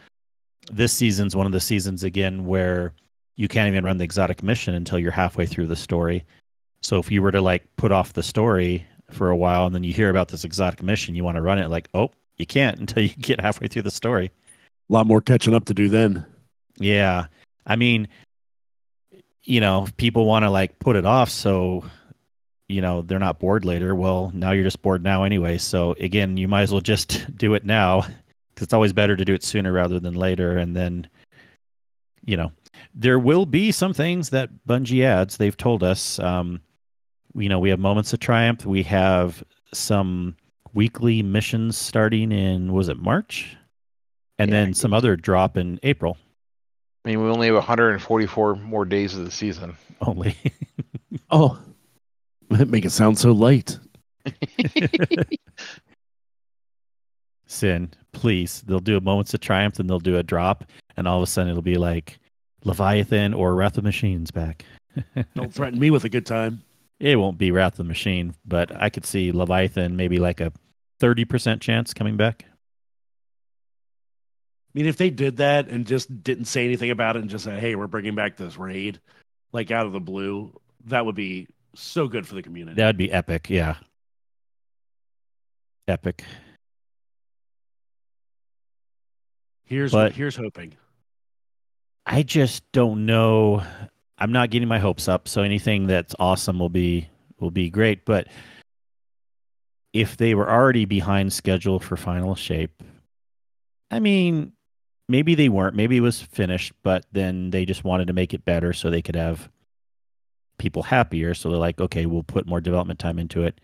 Speaker 2: this season's one of the seasons again where you can't even run the exotic mission until you're halfway through the story. So if you were to like put off the story for a while and then you hear about this exotic mission, you want to run it like, oh, you can't <laughs> until you get halfway through the story.
Speaker 1: A lot more catching up to do then.
Speaker 2: Yeah. I mean, you know, people want to like put it off so you know, they're not bored later. Well, now you're just bored now anyway. So again, you might as well just <laughs> do it now cuz it's always better to do it sooner rather than later and then you know, there will be some things that Bungie adds. They've told us um you know, we have moments of triumph. We have some weekly missions starting in was it March? And
Speaker 3: Yeah,
Speaker 2: then some other drop in April
Speaker 3: I mean, we only have 144 more days of the season.
Speaker 2: only. <laughs>
Speaker 1: Oh, that <laughs> make it sound so light. <laughs>
Speaker 2: Cyn, please. They'll do a moments of triumph and they'll do a drop, and all of a sudden it'll be like Leviathan or Wrath of Machines back.
Speaker 1: Don't threaten me with a good time.
Speaker 2: It won't be Wrath of the Machine, but I could see Leviathan maybe like a thirty percent chance coming back.
Speaker 1: I mean, if they did that and just didn't say anything about it and just said, "Hey, we're bringing back this raid," like out of the blue, that would be so good for the community.
Speaker 2: That would be epic, yeah. Epic.
Speaker 1: here's
Speaker 2: but-
Speaker 1: here's hoping.
Speaker 2: I just don't know. I'm not getting my hopes up, so anything that's awesome will be will be great. But if they were already behind schedule for final shape, I mean, maybe they weren't. Maybe it was finished, but then they just wanted to make it better so they could have people happier. So they're like, okay, we'll put more development time into it.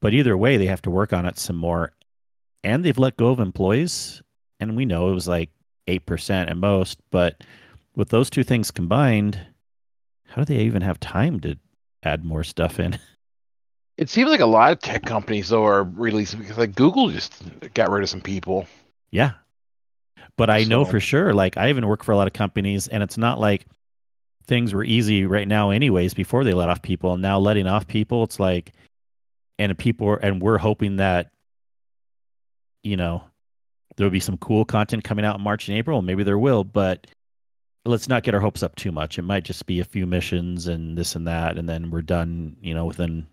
Speaker 2: But either way, they have to work on it some more. And they've let go of employees. And we know it was like 8% at most. But with those two things combined, how do they even have time to add more stuff in? <laughs>
Speaker 3: It seems like a lot of tech companies though are releasing because like Google just got rid of some people.
Speaker 2: Yeah. But I know for sure, like I even work for a lot of companies and it's not like things were easy right now anyways before they let off people. Now letting off people, it's like and people are, and we're hoping that you know there'll be some cool content coming out in March and April, maybe there will, but let's not get our hopes up too much. It might just be a few missions and this and that and then we're done, you know, within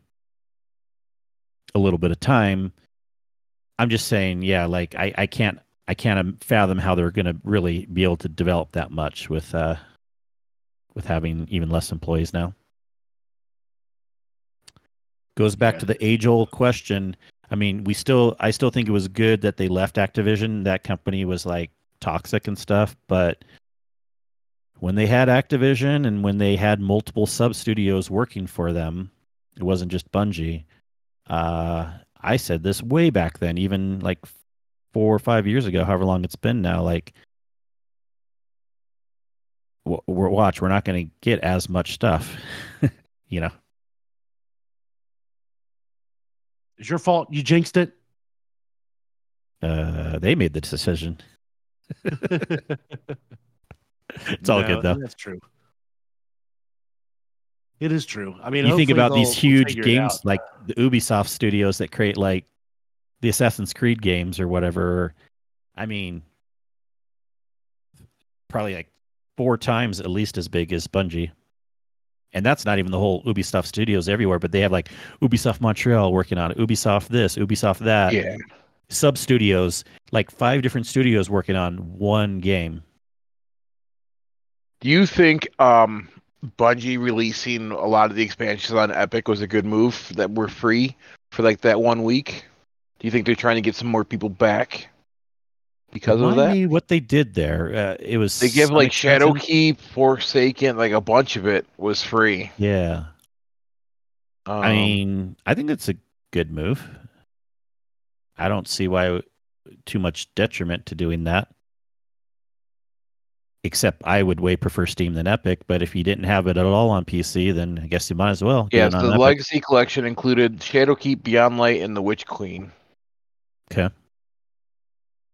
Speaker 2: a little bit of time. I'm just saying, yeah, like I, I can't I can't fathom how they're going to really be able to develop that much with uh with having even less employees now. Goes back
Speaker 1: Yeah.
Speaker 2: to the age old question. I mean, we still I still think it was good that they left Activision. That company was like toxic and stuff, but when they had Activision and when they had multiple sub studios working for them, it wasn't just Bungie. Uh, I said this way back then, even like four or five years ago, however long it's been now. Like, w- we're watch, we're not going to get as much stuff, <laughs> you know.
Speaker 1: It's your fault. You jinxed it.
Speaker 2: Uh, they made the decision. <laughs> <laughs> It's all good though.
Speaker 1: That's true. It is true. I mean,
Speaker 2: you think about these huge games
Speaker 1: out.
Speaker 2: like uh, the Ubisoft studios that create like the Assassin's Creed games or whatever. I mean, probably like four times at least as big as Bungie. And that's not even the whole Ubisoft studios everywhere, but they have like Ubisoft Montreal working on it, Ubisoft this, Ubisoft that,
Speaker 3: yeah.
Speaker 2: sub studios, like five different studios working on one game.
Speaker 3: Do you think um Bungie releasing a lot of the expansions on Epic was a good move that were free for like that one week? Do you think they're trying to get some more people back because of that?
Speaker 2: me what they did there. Uh, it was
Speaker 3: They give like? Shadowkeep, Forsaken, like a bunch of it was free.
Speaker 2: Yeah.
Speaker 3: Um,
Speaker 2: I mean, I think it's a good move. I don't see why too much detriment to doing that. Except I would way prefer Steam than Epic, but if you didn't have it at all on PC, then I guess you might as well.
Speaker 3: yeah, so the
Speaker 2: Epic.
Speaker 3: Legacy Collection included Shadowkeep, Beyond Light, and the Witch Queen.
Speaker 2: Okay.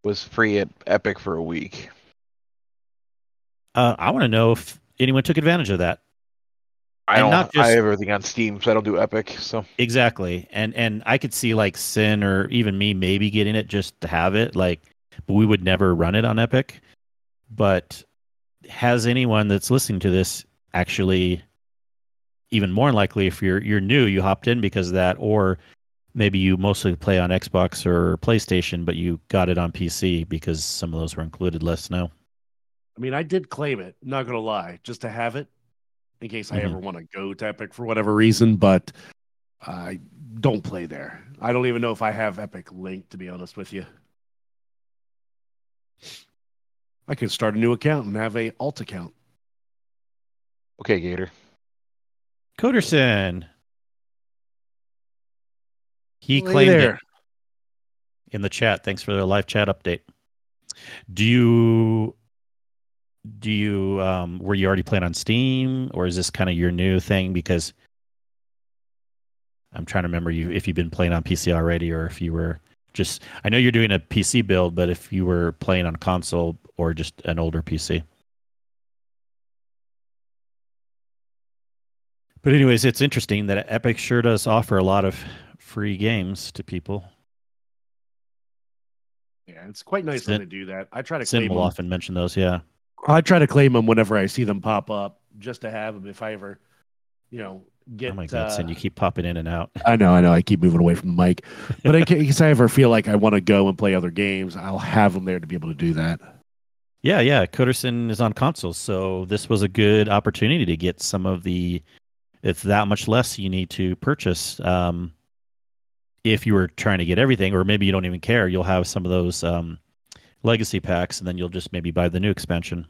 Speaker 3: Was free at Epic for a week.
Speaker 2: Uh, I want to know if anyone took advantage of that.
Speaker 3: I
Speaker 2: And
Speaker 3: don't.
Speaker 2: not just-
Speaker 3: I have everything on Steam, so I don't do Epic. So
Speaker 2: Exactly. And and I could see like Cyn or even me maybe getting it just to have it, like but we would never run it on Epic. But has anyone that's listening to this actually even more likely if you're you're new, you hopped in because of that, or maybe you mostly play on Xbox or PlayStation, but you got it on PC because some of those were included, let us know.
Speaker 1: I mean, I did claim it, not going to lie, just to have it in case I
Speaker 2: Mhm.
Speaker 1: ever want to go to Epic for whatever reason, but I don't play there. I don't even know if I have Epic link to be honest with you. I could start a new account and have a alt account.
Speaker 3: okay, Gator.
Speaker 2: Coderson. He
Speaker 1: Hey
Speaker 2: claimed it. in the chat. Thanks for the live chat update. Do you do you um were you already playing on Steam or is this kind of your new thing because I'm trying to remember you if you've been playing on PC already or if you were just I know you're doing a PC build but if you were playing on console or just an older PC. But anyways, it's interesting that Epic sure does offer a lot of free games to people.
Speaker 1: Yeah, it's quite nice
Speaker 2: Cyn-
Speaker 1: when they do that. I try to
Speaker 2: Cyn
Speaker 1: claim
Speaker 2: will
Speaker 1: them.
Speaker 2: often mention those, yeah.
Speaker 1: I try to claim them whenever I see them pop up, just to have them if I ever, you know, get.
Speaker 2: oh my god, Cyn,
Speaker 1: uh,
Speaker 2: you keep popping in and out.
Speaker 1: I know, I know. I keep moving away from the mic, but in <laughs> case I ever feel like I want to go and play other games, I'll have them there to be able to do that.
Speaker 2: Yeah, yeah. Coderson is on consoles, so this was a good opportunity to get some of the. It's that much less you need to purchase. Um, if you were trying to get everything, or maybe you don't even care, you'll have some of those um, legacy packs, and then you'll just maybe buy the new expansion.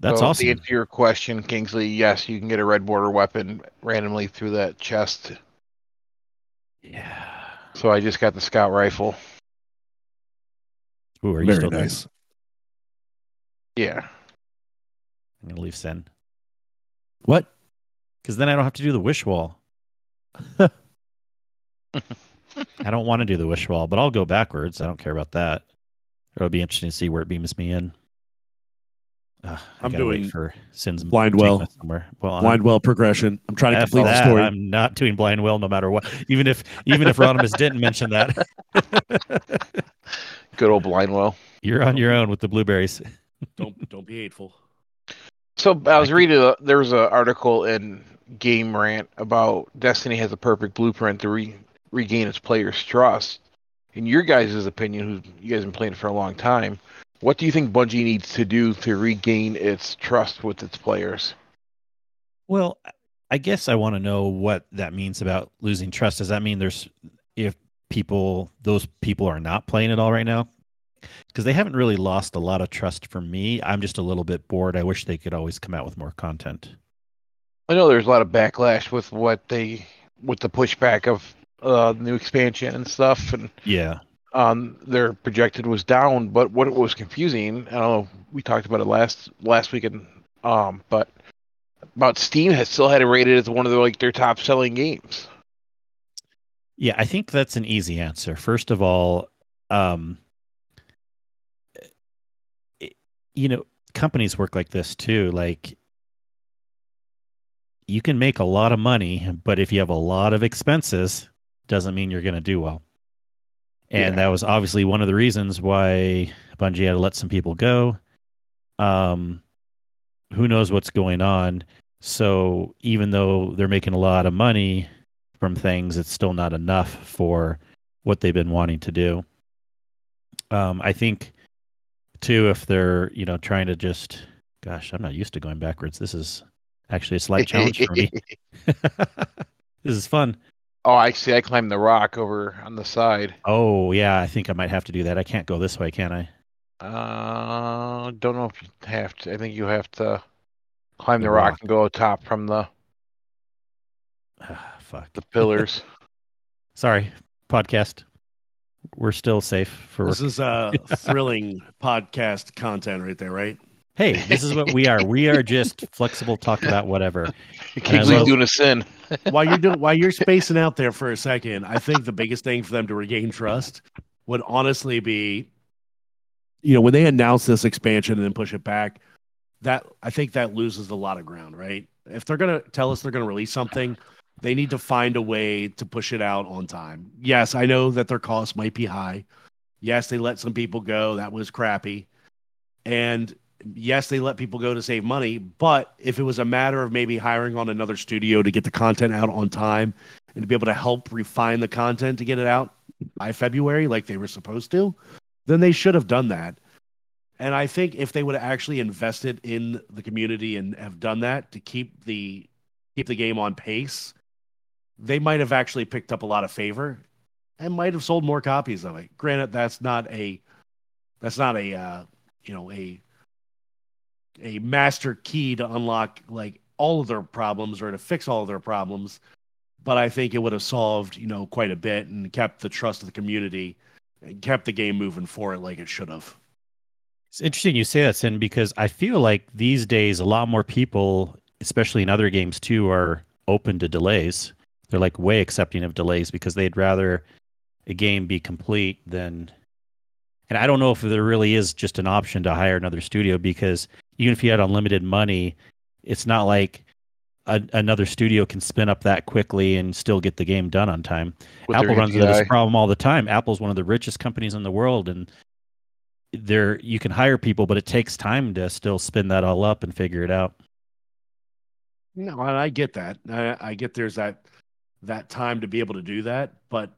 Speaker 2: That's
Speaker 3: so
Speaker 2: awesome.
Speaker 3: To answer your question, Kingsley, yes, you can get a red border weapon randomly through that chest.
Speaker 2: Yeah.
Speaker 3: So I just got the scout rifle.
Speaker 2: Ooh, are you
Speaker 1: Very
Speaker 2: still there?
Speaker 1: nice.
Speaker 3: Yeah.
Speaker 2: I'm gonna leave Cyn
Speaker 1: What?
Speaker 2: because then I don't have to do the wish wall. <laughs> I don't want to do the wish wall, but I'll go backwards. I don't care about that. It'll be interesting to see where it beams me in. Ugh, I
Speaker 1: I'm doing
Speaker 2: for Cyn's
Speaker 1: blind well.
Speaker 2: somewhere. Well,
Speaker 1: Blind well progression. I'm trying to
Speaker 2: F
Speaker 1: complete the story.
Speaker 2: I'm not doing blind well no matter what. Even if even if Rodimus didn't mention that, <laughs>
Speaker 3: Good old blind well.
Speaker 2: you're on your own with the blueberries.
Speaker 1: Don't don't be hateful.
Speaker 3: So I was reading. A, there was an article in Game Rant about Destiny has a perfect blueprint to re, regain its players' trust. In your guys' opinion, who you guys have been playing for a long time, what do you think Bungie needs to do to regain its trust with its players?
Speaker 2: Well, I guess I want to know what that means about losing trust. Does that mean there's if people those people are not playing it all right now? Because they haven't really lost a lot of trust from me. I'm just a little bit bored. I wish they could always come out with more content.
Speaker 3: I know there's a lot of backlash with what they with the pushback of uh, the new expansion and stuff, and
Speaker 2: Yeah.
Speaker 3: um, their projected was down. But what it was confusing, I don't know. We talked about it last last weekend, um, but about Steam has still had it rated as one of the like their top selling games.
Speaker 2: Yeah, I think that's an easy answer. First of all, um, you know, companies work like this too. Like, you can make a lot of money, but if you have a lot of expenses, doesn't mean you're going to do well. And
Speaker 3: Yeah.
Speaker 2: that was obviously one of the reasons why Bungie had to let some people go. Um, who knows what's going on? So even though they're making a lot of money from things, it's still not enough for what they've been wanting to do. Um, I think too, if they're you know trying to just, gosh, I'm not used to going backwards. This is actually a slight challenge for me. <laughs> <laughs> this is fun.
Speaker 3: oh, I see. I climbed the rock over on the side.
Speaker 2: Oh yeah, I think I might have to do that. I can't go this way, can I?
Speaker 3: Uh, don't know if you have to. I think you have to climb
Speaker 2: The
Speaker 3: the rock,
Speaker 2: rock.
Speaker 3: and go top from the.
Speaker 2: Ah, fuck.
Speaker 3: The pillars. <laughs>
Speaker 2: Sorry, podcast. We're still safe for.
Speaker 1: This is a <laughs> thrilling podcast content right there, right?
Speaker 2: Hey, this is what we are. We are just flexible, talk about whatever.
Speaker 3: Kingsley's
Speaker 2: love-
Speaker 3: doing a sin.
Speaker 1: while you're doing while you're <laughs> spacing out there for a second, I think the biggest thing for them to regain trust would honestly be, you know, when they announce this expansion and then push it back, that I think that loses a lot of ground, right? If they're gonna tell us they're gonna release something, they need to find a way to push it out on time. Yes, I know that their costs might be high. Yes, they let some people go. That was crappy. And yes, they let people go to save money, but if it was a matter of maybe hiring on another studio to get the content out on time and to be able to help refine the content to get it out by February like they were supposed to, then they should have done that. And I think if they would have actually invested in the community and have done that to keep the keep the game on pace, they might have actually picked up a lot of favor and might have sold more copies of it. Granted, that's not a that's not a uh, you know a a master key to unlock like all of their problems or to fix all of their problems but i think it would have solved you know quite a bit and kept the trust of the community and kept the game moving forward like it should have
Speaker 2: It's interesting you say that, Cyn, because I feel like these days a lot more people, especially in other games too, are open to delays. They're like way accepting of delays because they'd rather a game be complete than. And I don't know if there really is just an option to hire another studio because even if you had unlimited money, it's not like a, another studio can spin up that quickly and still get the game done on time.
Speaker 3: with
Speaker 2: Apple runs into this problem all the time. Apple's one of the richest companies in the world, and there you can hire people, but it takes time to still spin that all up and figure it out.
Speaker 1: no and i get that I, I get there's that that time to be able to do that but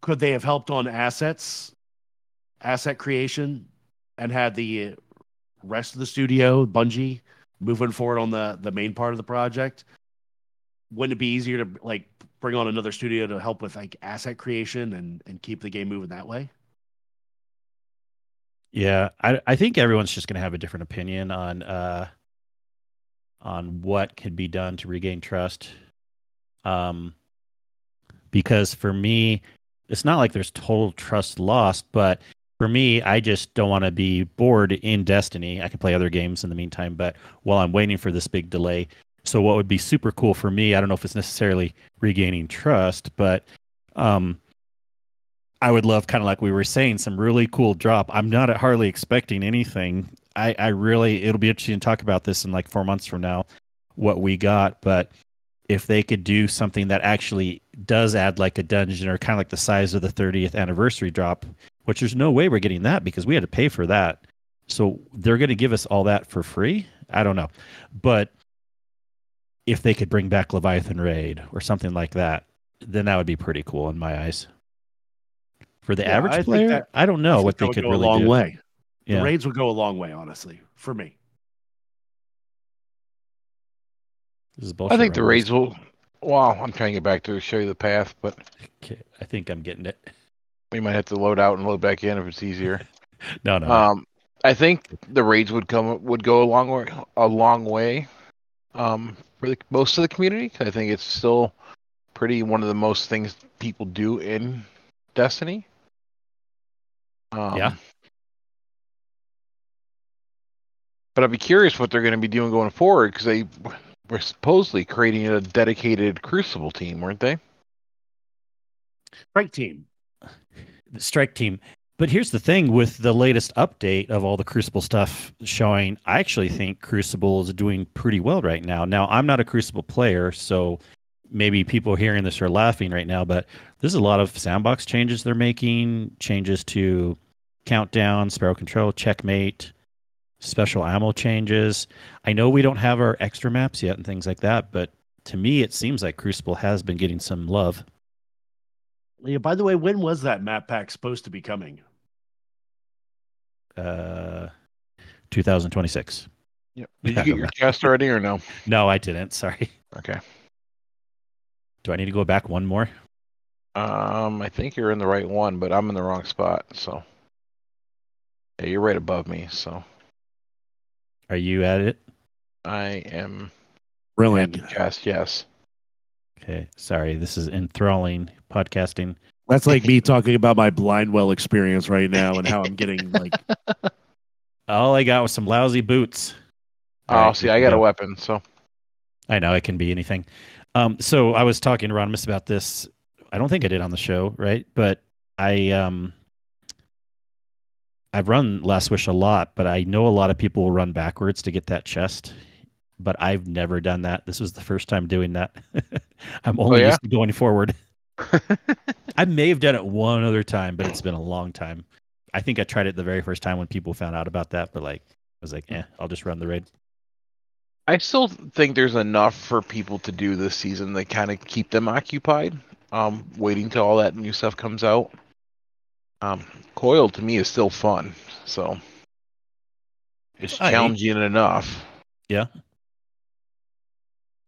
Speaker 1: could they have helped on assets asset creation and had the rest of the studio bungie moving forward on the the main part of the project wouldn't it be easier to like bring on another studio to help with like asset creation and and keep the game moving that way
Speaker 2: Yeah, I I think everyone's just going to have a different opinion on uh on what can be done to regain trust. Um because for me it's not like there's total trust lost, but for me I just don't want to be bored in Destiny. I can play other games in the meantime, but while I'm waiting for this big delay. So what would be super cool for me, I don't know if it's necessarily regaining trust, but um I would love kind of like we were saying some really cool drop. I'm not hardly expecting anything. I, I really it'll be interesting to talk about this in like four months from now, what we got. But if they could do something that actually does add like a dungeon or kind of like the size of the 30th anniversary drop, which there's no way we're getting that because we had to pay for that. So they're going to give us all that for free. I don't know, but if they could bring back Leviathan Raid or something like that, then that would be pretty cool in my eyes. For the
Speaker 1: Yeah,
Speaker 2: average
Speaker 1: think
Speaker 2: player,
Speaker 1: that-
Speaker 2: I don't
Speaker 1: I
Speaker 2: know
Speaker 1: think
Speaker 2: what they
Speaker 1: would
Speaker 2: could
Speaker 1: go
Speaker 2: really
Speaker 1: a long
Speaker 2: do.
Speaker 1: way
Speaker 2: Yeah.
Speaker 1: the raids would go a long way honestly for me
Speaker 2: This is
Speaker 3: I
Speaker 2: bullshit.
Speaker 3: think the raids will. Wow, I'm trying to get back to show you the path, but
Speaker 2: Okay, I think I'm getting it.
Speaker 3: we might have to load out and load back in if it's easier. <laughs>
Speaker 2: No, no.
Speaker 3: Um, I think the raids would come would go a long way, a long way, um, for the, most of the community. 'cause I think it's still pretty one of the most things people do in Destiny. Um,
Speaker 2: Yeah.
Speaker 3: But I'd be curious what they're going to be doing going forward because they were supposedly creating a dedicated Crucible team, weren't they?
Speaker 1: strike team
Speaker 2: the strike team. But here's the thing with the latest update of all the Crucible stuff showing, I actually think Crucible is doing pretty well right now. Now, I'm not a Crucible player, so maybe people hearing this are laughing right now, but there's a lot of sandbox changes they're making, changes to countdown, sparrow control, checkmate, special ammo changes. I know we don't have our extra maps yet and things like that, but to me, it seems like Crucible has been getting some love.
Speaker 1: yeah by the way when was that map pack supposed to be coming
Speaker 2: Uh, 2026.
Speaker 3: Yep. <laughs> Did you get your chest already or no?
Speaker 2: No, I didn't. Sorry.
Speaker 3: Okay.
Speaker 2: Do I need to go back one more?
Speaker 3: Um, I think you're in the right one, but I'm in the wrong spot. So, yeah, you're right above me. So
Speaker 2: Are you at it?
Speaker 3: I am
Speaker 1: really
Speaker 3: at the chest. Yes.
Speaker 2: Okay, sorry, this is enthralling podcasting.
Speaker 1: That's like me <laughs> talking about my Blindwell experience right now and how I'm getting like <laughs>
Speaker 2: All I got was some lousy boots.
Speaker 3: Oh,
Speaker 2: right,
Speaker 3: see, I
Speaker 2: can
Speaker 3: got a weapon, so
Speaker 2: I know it can be anything. Um, so I was talking to Rodimus about this. I don't think I did on the show, right? But I um, I've run Last Wish a lot, but I know a lot of people will run backwards to get that chest. But I've never done that. This was the first time doing that. <laughs> I'm only
Speaker 3: yeah?
Speaker 2: used to going forward. <laughs> <laughs> I may have done it one other time, but it's been a long time. I think I tried it the very first time when people found out about that, but like I was like, eh, I'll just run the raid.
Speaker 3: I still think there's enough for people to do this season that kind of keep them occupied, um, waiting till all that new stuff comes out. Um, Coil to me is still fun, so it's
Speaker 2: I-
Speaker 3: challenging enough.
Speaker 2: Yeah,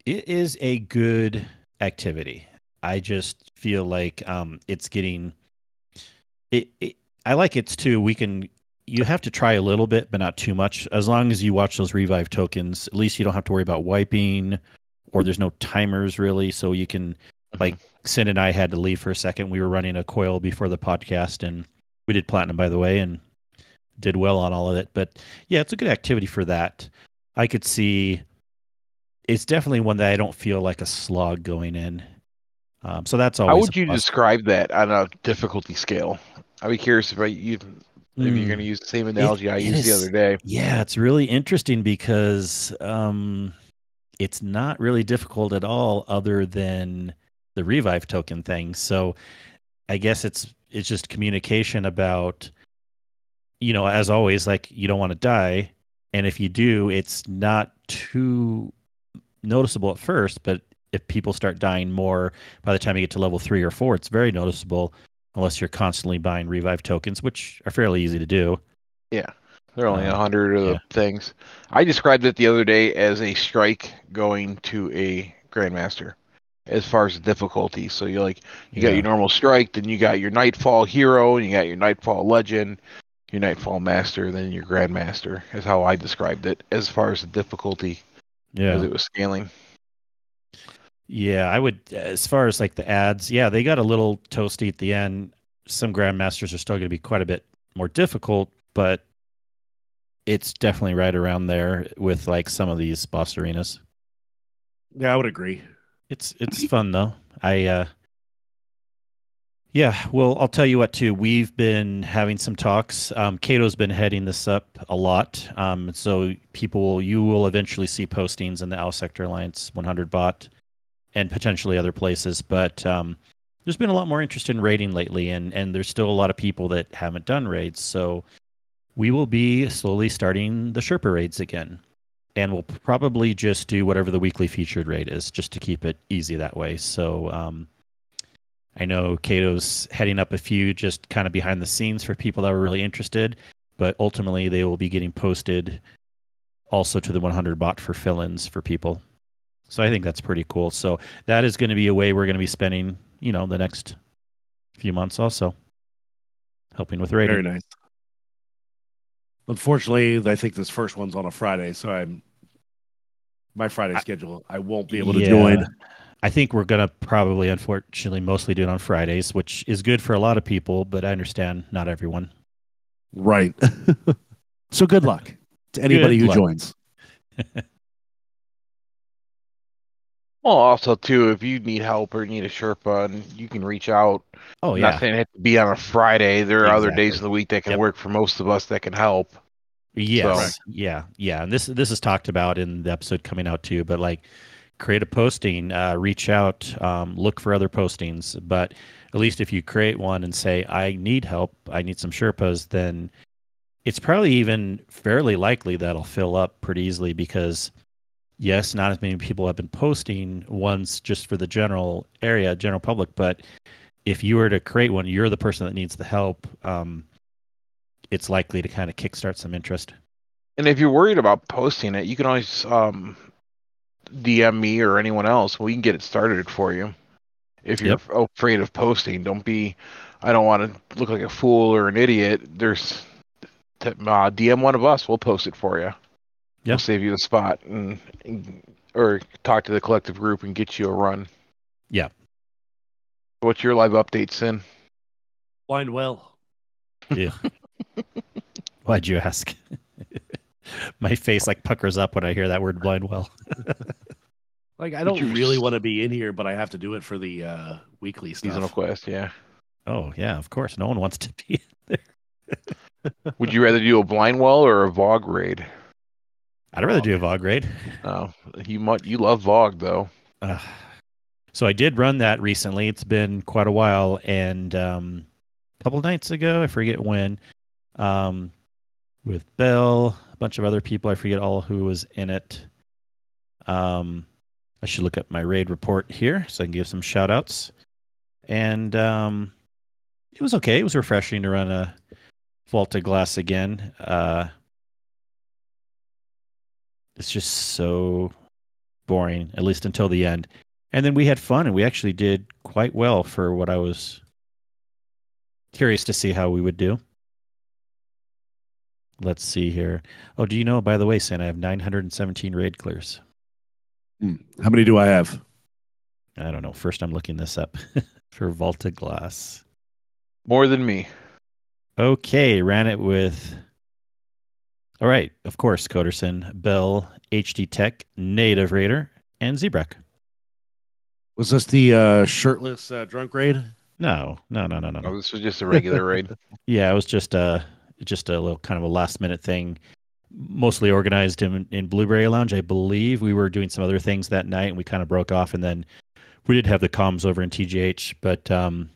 Speaker 2: it is a good activity. I just feel like um, it's getting it, it. I like it too. We can. You have to try a little bit, but not too much. As long as you watch those revive tokens, at least you don't have to worry about wiping, or there's no timers really. So you can like Cyn and I had to leave for a second. We were running a coil before the podcast, and we did platinum by the way, and did well on all of it. But yeah, it's a good activity for that. I could see it's definitely one that I don't feel like a slog going in. Um, so that's always.
Speaker 3: How would you
Speaker 2: plus.
Speaker 3: describe that on a difficulty scale? I'd be curious if I, you if you're going to use the same analogy I
Speaker 2: it
Speaker 3: used the other day.
Speaker 2: Yeah, it's really interesting because um, it's not really difficult at all, other than the revive token thing. So I guess it's it's just communication about, you know, as always, like you don't want to die, and if you do, it's not too noticeable at first, but if people start dying more by the time you get to level three or four, it's very noticeable. Unless you're constantly buying revive tokens, which are fairly easy to do.
Speaker 3: Yeah, there are only a
Speaker 2: Uh,
Speaker 3: hundred of the
Speaker 2: yeah.
Speaker 3: things. I described it the other day as a strike going to a grandmaster, as far as the difficulty. So you like you got your normal strike, then you got your nightfall hero, and you got your nightfall legend, your nightfall master, then your grandmaster. Is how I described it as far as the difficulty
Speaker 2: Yeah.
Speaker 3: as it was scaling.
Speaker 2: Yeah, I would. As far as like the ads, yeah, they got a little toasty at the end. Some grandmasters are still going to be quite a bit more difficult, but it's definitely right around there with like some of these boss arenas.
Speaker 1: Yeah, I would agree.
Speaker 2: It's it's fun though. I uh yeah, well, I'll tell you what too. We've been having some talks. Um, Cato's been heading this up a lot. Um, so people, you will eventually see postings in the Owl Sector Alliance 100 bot, and potentially other places. But um, there's been a lot more interest in raiding lately, and and there's still a lot of people that haven't done raids. So we will be slowly starting the Sherpa raids again, and we'll probably just do whatever the weekly featured raid is, just to keep it easy that way. So. Um, I know Cato's heading up a few just kind of behind the scenes for people that were really interested, but ultimately they will be getting posted also to the 100 bot for fill-ins for people. So I think that's pretty cool. So that is going to be a way we're going to be spending, you know, the next few months also helping with raiding.
Speaker 1: Very nice. Unfortunately, I think this first one's on a Friday, so I'm my Friday
Speaker 2: I-
Speaker 1: schedule. I won't be able to
Speaker 2: Yeah.
Speaker 1: join.
Speaker 2: I think we're going to probably, unfortunately, mostly do it on Fridays, which is good for a lot of people, but I understand not everyone.
Speaker 1: Right. <laughs> so good luck to anybody
Speaker 2: Good
Speaker 1: who
Speaker 2: luck.
Speaker 1: joins. <laughs>
Speaker 3: Well, also too, if you need help or need a Sherpa, and you can reach out.
Speaker 2: Oh, yeah.
Speaker 3: Not saying it to be on a Friday. There are other days
Speaker 2: Exactly.
Speaker 3: of the week that can
Speaker 2: Yep.
Speaker 3: work for most of us that can help.
Speaker 2: Yes.
Speaker 3: So-
Speaker 2: Yeah. Yeah. And this this is talked about in the episode coming out too. But like, create a posting, uh, reach out, um, look for other postings. But at least if you create one and say, "I need help, I need some Sherpas," then it's probably even fairly likely that'll fill up pretty easily because. Yes, not as many people have been posting ones just for the general area, general public. But if you were to create one, you're the person that needs the help. Um, it's likely to kind of kickstart some interest.
Speaker 3: And if you're worried about posting it, you can always um, DM me or anyone else. We can get it started for you. If you're afraid of posting, don't be. I don't want to look like a fool or an idiot. There's uh, DM one of us. We'll post it for you.
Speaker 2: Yeah.
Speaker 3: We'll save you the spot and, and or talk to the collective group and get you a run. Yeah. What's your live update, Cyn?
Speaker 1: Blind well.
Speaker 2: Yeah. <laughs> <laughs> Why'd you ask? <laughs> My face like puckers up when I hear that word blind well. <laughs>
Speaker 1: Like I don't
Speaker 3: you
Speaker 1: really
Speaker 3: s-
Speaker 1: want to be in here, but I have to do it for the uh, weekly stuff.
Speaker 3: Seasonal quest, yeah.
Speaker 2: Oh yeah, of course. No one wants to be. in there.
Speaker 3: Would you rather do a blind well or a VOG raid?
Speaker 2: I'd rather do a VOG raid.
Speaker 3: Oh, you might you love VOG though.
Speaker 2: Uh, so I did run that recently. It's been quite a while, and um, a couple nights ago, I forget when, um, with Bill, a bunch of other people. I forget all who was in it. Um, I should look up my raid report here so I can give some shout outs. And um, it was okay. It was refreshing to run a Vault of Glass again. Uh, it's just so boring, at least until the end. And then we had fun and we actually did quite well for what I was curious to see how we would do. Let's see here. Oh, do you know, by the way, Sam, I have 917 raid clears.
Speaker 1: Hmm. How many do I have?
Speaker 2: I don't know. First, I'm looking this up <laughs> for Vault of Glass.
Speaker 3: More than me.
Speaker 2: Okay, ran it with. All right, of course, Coderson, Bell, HD Tech, Native Raider, and Zebrek.
Speaker 1: Was this the uh, shirtless uh, drunk raid?
Speaker 2: No, no, no, no, no, no.
Speaker 3: Oh, this was just a regular raid. <laughs>
Speaker 2: Yeah, it was just a just a little kind of a last minute thing, mostly organized in in Blueberry Lounge, I believe. We were doing some other things that night, and we kind of broke off, and then we did have the comms over in TGH, but um,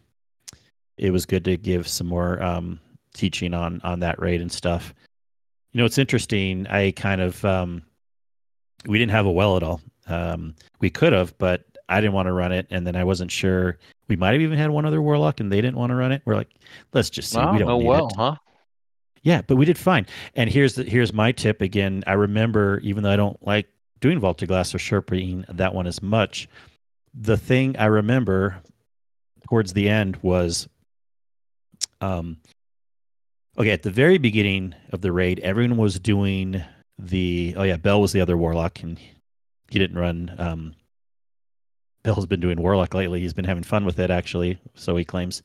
Speaker 2: it was good to give some more um, teaching on on that raid and stuff. You know, it's interesting. I kind of um, we didn't have a well at all. Um, we could have, but I didn't want to run it, and then I wasn't sure. We might have even had one other warlock, and they didn't want to run it. We're like, let's just see.
Speaker 3: Wow,
Speaker 2: we don't
Speaker 3: oh
Speaker 2: need
Speaker 3: well,
Speaker 2: it.
Speaker 3: huh?
Speaker 2: Yeah, but we did fine. And here's the here's my tip again. I remember, even though I don't like doing Vault of Glass or sherping that one as much, the thing I remember towards the end was, um, okay, at the very beginning of the raid, everyone was doing the oh yeah, Bell was the other warlock, and he didn't run. Um, Bell's been doing warlock lately. He's been having fun with it, actually. So he claims.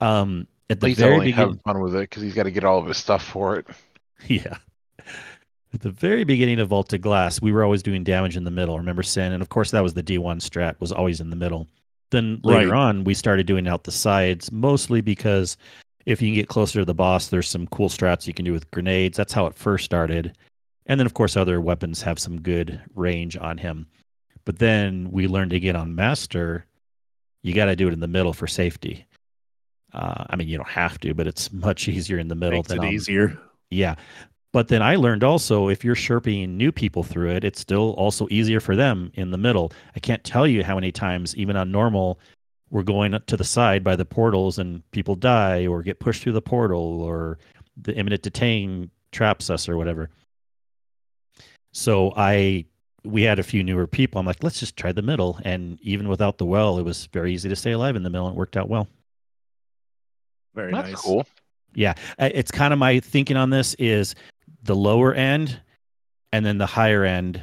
Speaker 2: Um, at the
Speaker 3: He's
Speaker 2: very
Speaker 3: only
Speaker 2: beginning,
Speaker 3: having fun with it because he's got to get all of his stuff for it. <laughs>
Speaker 2: Yeah. At the very beginning of Vault of Glass, we were always doing damage in the middle. Remember Cyn? And of course, that was the D1 strat, was always in the middle. Then later
Speaker 1: Right.
Speaker 2: on, we started doing out the sides, mostly because if you can get closer to the boss, there's some cool strats you can do with grenades. That's how it first started. And then, of course, other weapons have some good range on him. But then we learned again on Master, you got to do it in the middle for safety. Uh, I mean, you don't have to, but it's much easier in the middle
Speaker 1: Makes
Speaker 2: than
Speaker 1: it
Speaker 2: on,
Speaker 1: easier.
Speaker 2: yeah. But then I learned also if you're sherping new people through it, it's still also easier for them in the middle. I can't tell you how many times, even on normal, we're going up to the side by the portals and people die or get pushed through the portal or the imminent detain traps us or whatever. So I we had a few newer people. I'm like, let's just try the middle. And even without the well, it was very easy to stay alive in the middle and it worked out well.
Speaker 1: Very
Speaker 3: That's
Speaker 1: nice.
Speaker 3: cool.
Speaker 2: Yeah, it's kind of my thinking on this is the lower end and then the higher end.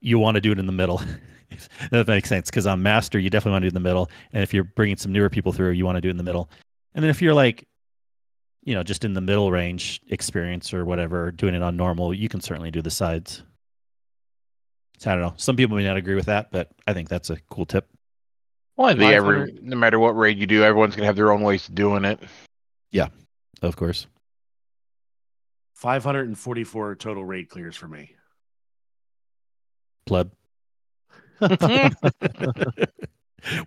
Speaker 2: You want to do it in the middle. <laughs> that makes sense because on master you definitely want to do it in the middle, and if you're bringing some newer people through, you want to do it in the middle. And then if you're like, you know, just in the middle range experience or whatever, doing it on normal, you can certainly do the sides. So I don't know. Some people may not agree with that, but I think that's a cool tip.
Speaker 3: Well, I think every no matter what raid you do, everyone's gonna have their own ways of doing it.
Speaker 2: Yeah, of course.
Speaker 1: 544 total raid clears for me.
Speaker 2: Pleb. <laughs> <laughs>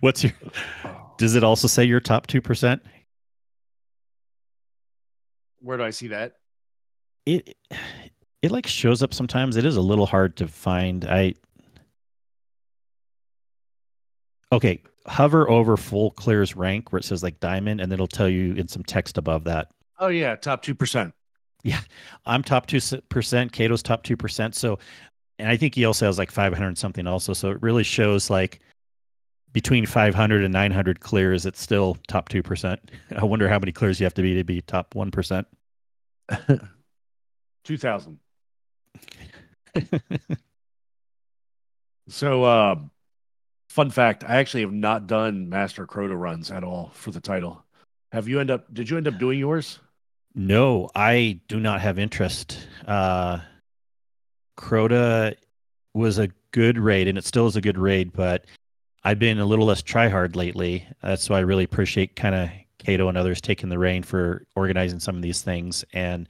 Speaker 2: What's your? Does it also say your top two percent?
Speaker 1: Where do I see that?
Speaker 2: it it like shows up sometimes it is a little hard to find i okay hover over full clears rank where it says like diamond and it'll tell you in some text above that
Speaker 1: Oh yeah, top two percent.
Speaker 2: Yeah, I'm top 2% Cato's top 2% so and i think he also has like 500 something also so it really shows like between 500 and 900 clears it's still top 2% <laughs> i wonder how many clears you have to be to be top 1% <laughs>
Speaker 1: Two thousand. <laughs> So uh, Fun fact: I actually have not done Master Crota runs at all for the title. Have you end up? Did you end up doing yours?
Speaker 2: No, I do not have interest. Uh, Crota was a good raid, and it still is a good raid, but I've been a little less tryhard lately. That's why I really appreciate kind of Cato and others taking the reign for organizing some of these things. And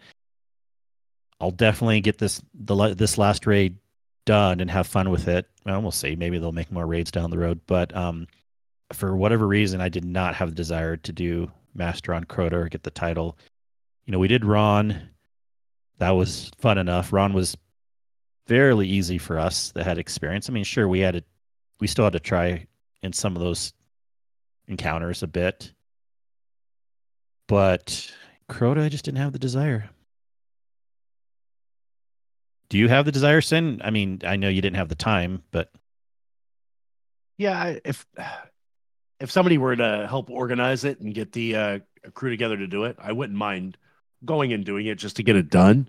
Speaker 2: I'll definitely get this the this last raid done and have fun with it. Well, we'll see. Maybe they'll make more raids down the road. But um, for whatever reason, I did not have the desire to do Master on Crota or get the title. You know, we did Ron. That was fun enough. Ron was fairly easy for us that had experience. I mean, sure, we had to, we still had to try in some of those encounters a bit, but Crota, I just didn't have the desire. Do you have the desire, Cyn? I mean, I know you didn't have the time, but
Speaker 1: yeah, if if somebody were to help organize it and get the uh, crew together to do it, I wouldn't mind going and doing it just to get it done.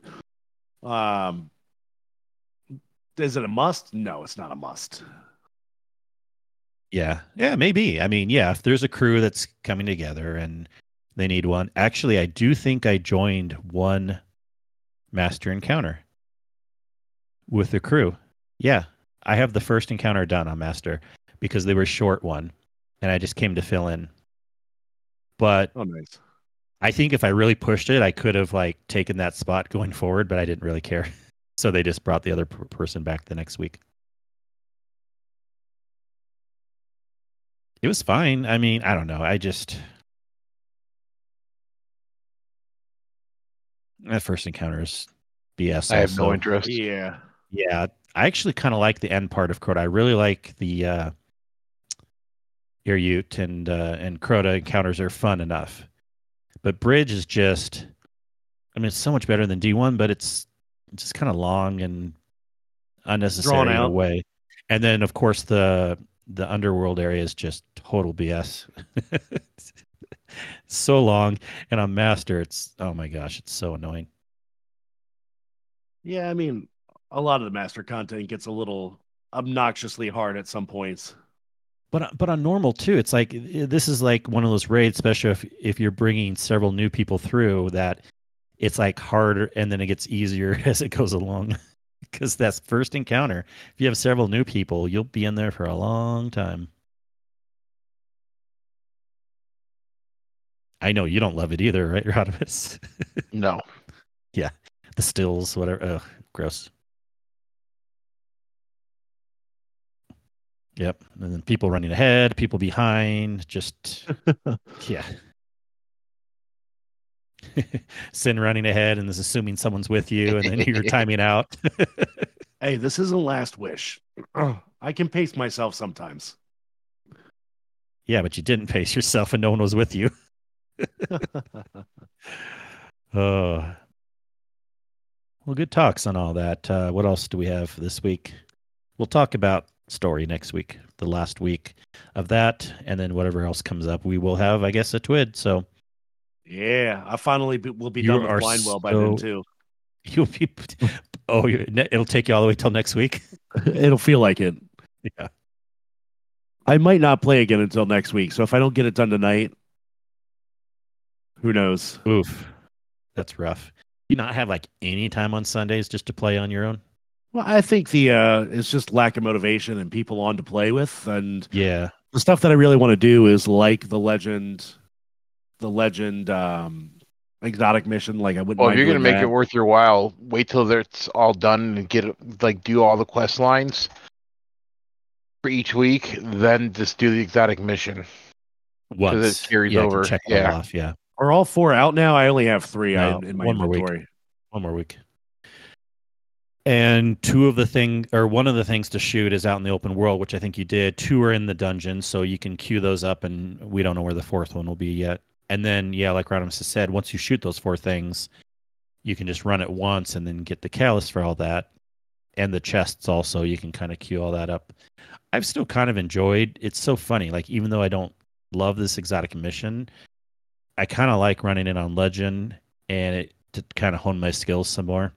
Speaker 1: Um, is it a must? No, it's not a must.
Speaker 2: Yeah, yeah, maybe. I mean, yeah, if there's a crew that's coming together and they need one. Actually, I do think I joined one master encounter with the crew. Yeah, I have the first encounter done on master because they were short one, and I just came to fill in. But
Speaker 1: oh, nice.
Speaker 2: I think if I really pushed it, I could have like taken that spot going forward, but I didn't really care. <laughs> So they just brought the other person back the next week. It was fine. I mean, I don't know. I just that first encounter is BS.
Speaker 3: I have no interest.
Speaker 1: Yeah,
Speaker 2: yeah. I actually kind of like the end part of Crota. I really like the uh, Ute and uh, and Crota encounters are fun enough, but Bridge is just. I mean, it's so much better than D one, but it's just kind of long and unnecessary in a way. And then, of course, the the underworld area is just total BS. <laughs> so long, and on master, it's oh my gosh, it's so annoying.
Speaker 1: Yeah, I mean, a lot of the master content gets a little obnoxiously hard at some points.
Speaker 2: But uh, but on normal too, it's like this is like one of those raids, especially if if you're bringing several new people through that it's like harder and then it gets easier <laughs> as it goes along. <laughs> Because that's first encounter. If you have several new people you'll be in there for a long time. I know you don't love it either right <laughs> Rodimus?
Speaker 3: no.
Speaker 2: Yeah. The stills whatever. Ugh, gross yep and then people running ahead people behind just <laughs> yeah <laughs> Cyn running ahead and is assuming someone's with you, and then you're <laughs> timing out.
Speaker 1: hey, this isn't last wish. <clears throat> I can pace myself sometimes.
Speaker 2: Yeah, but you didn't pace yourself, and no one was with you. oh, well, good talks on all that. Uh, what else do we have this week? We'll talk about story next week, the last week of that, and then whatever else comes up, we will have, I guess, a TWID. So
Speaker 1: yeah, I finally be, will be you done with Blindwell so, by then too. <laughs>
Speaker 2: You'll be. Oh, it'll take you all the way till next week. <laughs>
Speaker 1: it'll feel like it.
Speaker 2: Yeah.
Speaker 1: I might not play again until next week. So if I don't get it done tonight, who knows?
Speaker 2: Oof, that's rough. You not have like any time on Sundays just to play on your own?
Speaker 1: Well, I think the uh it's just lack of motivation and people on to play with, and
Speaker 2: yeah,
Speaker 1: the stuff that I really want to do is like the legend the legend um, exotic mission. Like I wouldn't.
Speaker 3: Well, if you're gonna make that. it worth your while, wait till it's all done and get like do all the quest lines for each week, then just do the exotic mission.
Speaker 2: Once
Speaker 3: it carries yeah, over.
Speaker 2: Check yeah. off. Yeah.
Speaker 1: Are all four out now? I only have three no, in my
Speaker 2: one inventory. More week. One more week. And two of the thing or one of the things to shoot is out in the open world, which I think you did. Two are in the dungeon, so you can queue those up, and we don't know where the fourth one will be yet. And then, yeah, like Rodimus has said, once you shoot those four things, you can just run it once and then get the callus for all that. And the chests also, you can kind of queue all that up. I've still kind of enjoyed it's so funny. Like, even though I don't love this exotic mission, I kind of like running it on legend and it to kind of hone my skills some more.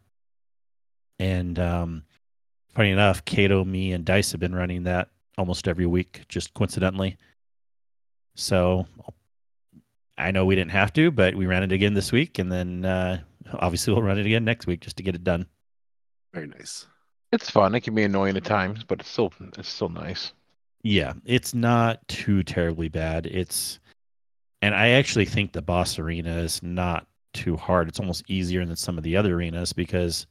Speaker 2: And um funny enough, Cato, me, and Dice have been running that almost every week, just coincidentally. So I know we didn't have to, but we ran it again this week, and then uh, obviously we'll run it again next week just to get it done.
Speaker 1: Very nice.
Speaker 3: It's fun. It can be annoying at times, but it's still it's still nice.
Speaker 2: Yeah, it's not too terribly bad. It's and I actually think the boss arena is not too hard. It's almost easier than some of the other arenas because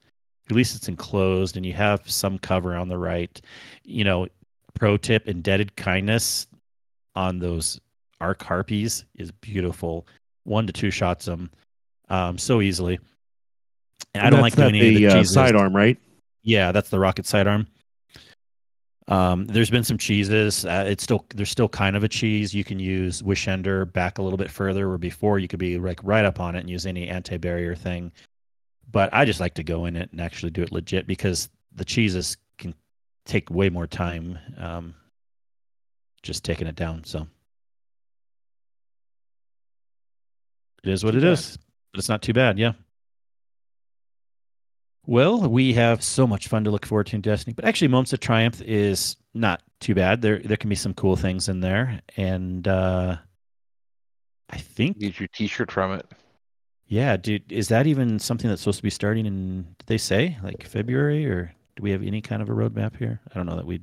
Speaker 2: at least it's enclosed and you have some cover on the right. You know, pro tip indebted kindness on those arc harpies is beautiful. One to two shots them um, so easily. And I don't like doing any of the
Speaker 1: uh, sidearm, right?
Speaker 2: Yeah, that's the rocket sidearm. Um, there's been some cheeses. Uh, it's still there's still kind of a cheese. You can use wish ender back a little bit further, where before you could be like right up on it and use any anti barrier thing. But I just like to go in it and actually do it legit because the cheeses can take way more time. Um, just taking it down. So it is what
Speaker 1: Too
Speaker 2: it
Speaker 1: bad.
Speaker 2: is. But it's not too bad. Yeah. Well, we have so much fun to look forward to in Destiny, but actually, Moments of Triumph is not too bad. There, there can be some cool things in there, and uh, I think,
Speaker 3: Get your T-shirt from it.
Speaker 2: Yeah, dude, is that even something that's supposed to be starting in? Did they say like February, or do we have any kind of a roadmap here? I don't know that we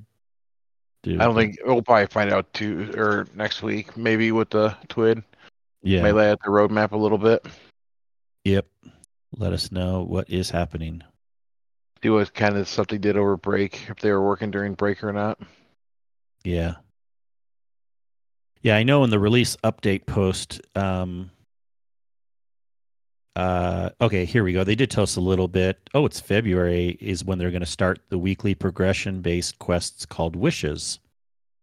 Speaker 2: do.
Speaker 3: I don't think we'll probably find out too or next week, maybe with the TWID.
Speaker 2: Yeah.
Speaker 3: May lay out the roadmap a little bit.
Speaker 2: Yep. Let us know what is happening.
Speaker 3: Do what kind of stuff they did over break, if they were working during break or not.
Speaker 2: Yeah. Yeah, I know in the release update post, um uh okay, here we go. They did tell us a little bit. Oh, it's February is when they're going to start the weekly progression based quests called Wishes.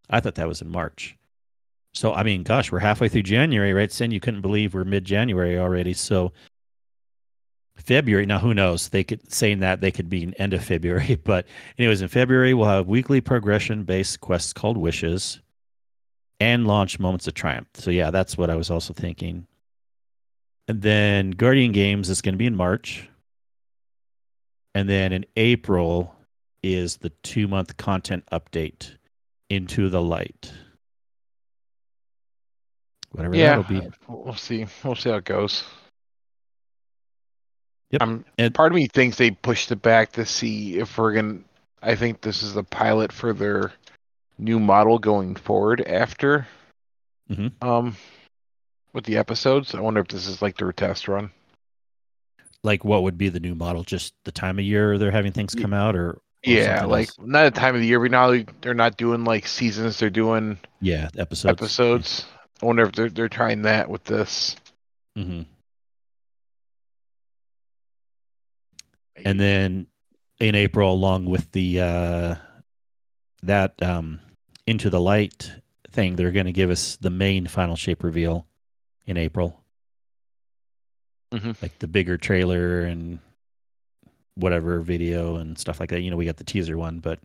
Speaker 2: I thought that was in March. So I mean, gosh, we're halfway through January, right? Cyn, you couldn't believe we're mid January already. So February. Now, who knows? They could saying that they could be end of February, <laughs> but anyways, in February we'll have weekly progression-based quests called Wishes, and launch Moments of Triumph. So yeah, that's what I was also thinking. And then Guardian Games is going to be in March, and then in April is the two-month content update, Into the Light. Whatever
Speaker 3: yeah,
Speaker 2: that'll be.
Speaker 3: we'll see. We'll see how it goes.
Speaker 2: Yep.
Speaker 3: I'm,
Speaker 2: And-
Speaker 3: part of me thinks they pushed it back to see if we're gonna. I think this is the pilot for their new model going forward after.
Speaker 2: Mhm.
Speaker 3: Um, with the episodes, I wonder if this is like their test run.
Speaker 2: Like, what would be the new model? Just the time of year they're having things come out, or or
Speaker 3: Yeah, like
Speaker 2: else?
Speaker 3: not a time of the year, but now they- they're not doing like seasons; they're doing
Speaker 2: yeah, episodes.
Speaker 3: episodes. I wonder if they're they're trying that with this.
Speaker 2: hmm and then in April, along with the uh, that um, into the light thing, they're going to give us the main final shape reveal in April,
Speaker 3: Mhm.
Speaker 2: like the bigger trailer and whatever video and stuff like that. You know, we got the teaser one, but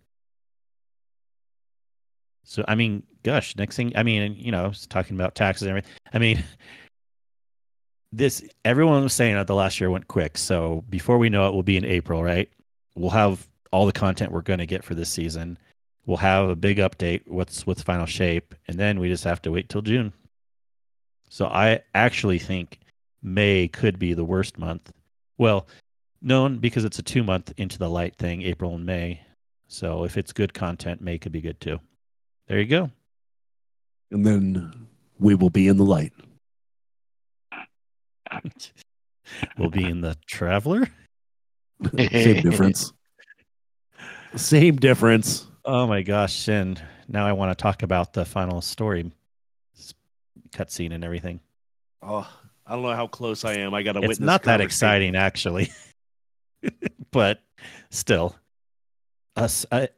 Speaker 2: so I mean, gosh, next thing, I mean, you know, I was talking about taxes and everything. I mean. <laughs> This everyone was saying that the last year went quick. So before we know it, we'll be in April, right? We'll have all the content we're going to get for this season. We'll have a big update. What's what's final shape, and then we just have to wait till June. So I actually think May could be the worst month. Well, known because it's a two month into the light thing, April and May. So if it's good content, May could be good too. There you go.
Speaker 1: and then we will be in the light. <laughs>
Speaker 2: we'll be in the Traveler. <laughs>
Speaker 1: Same difference. <laughs> Same difference.
Speaker 2: Oh my gosh! And now I want to talk about the final story cutscene and everything.
Speaker 1: Oh, I don't know how close I am. I got to
Speaker 2: It's not that exciting, actually, <laughs> but still, a,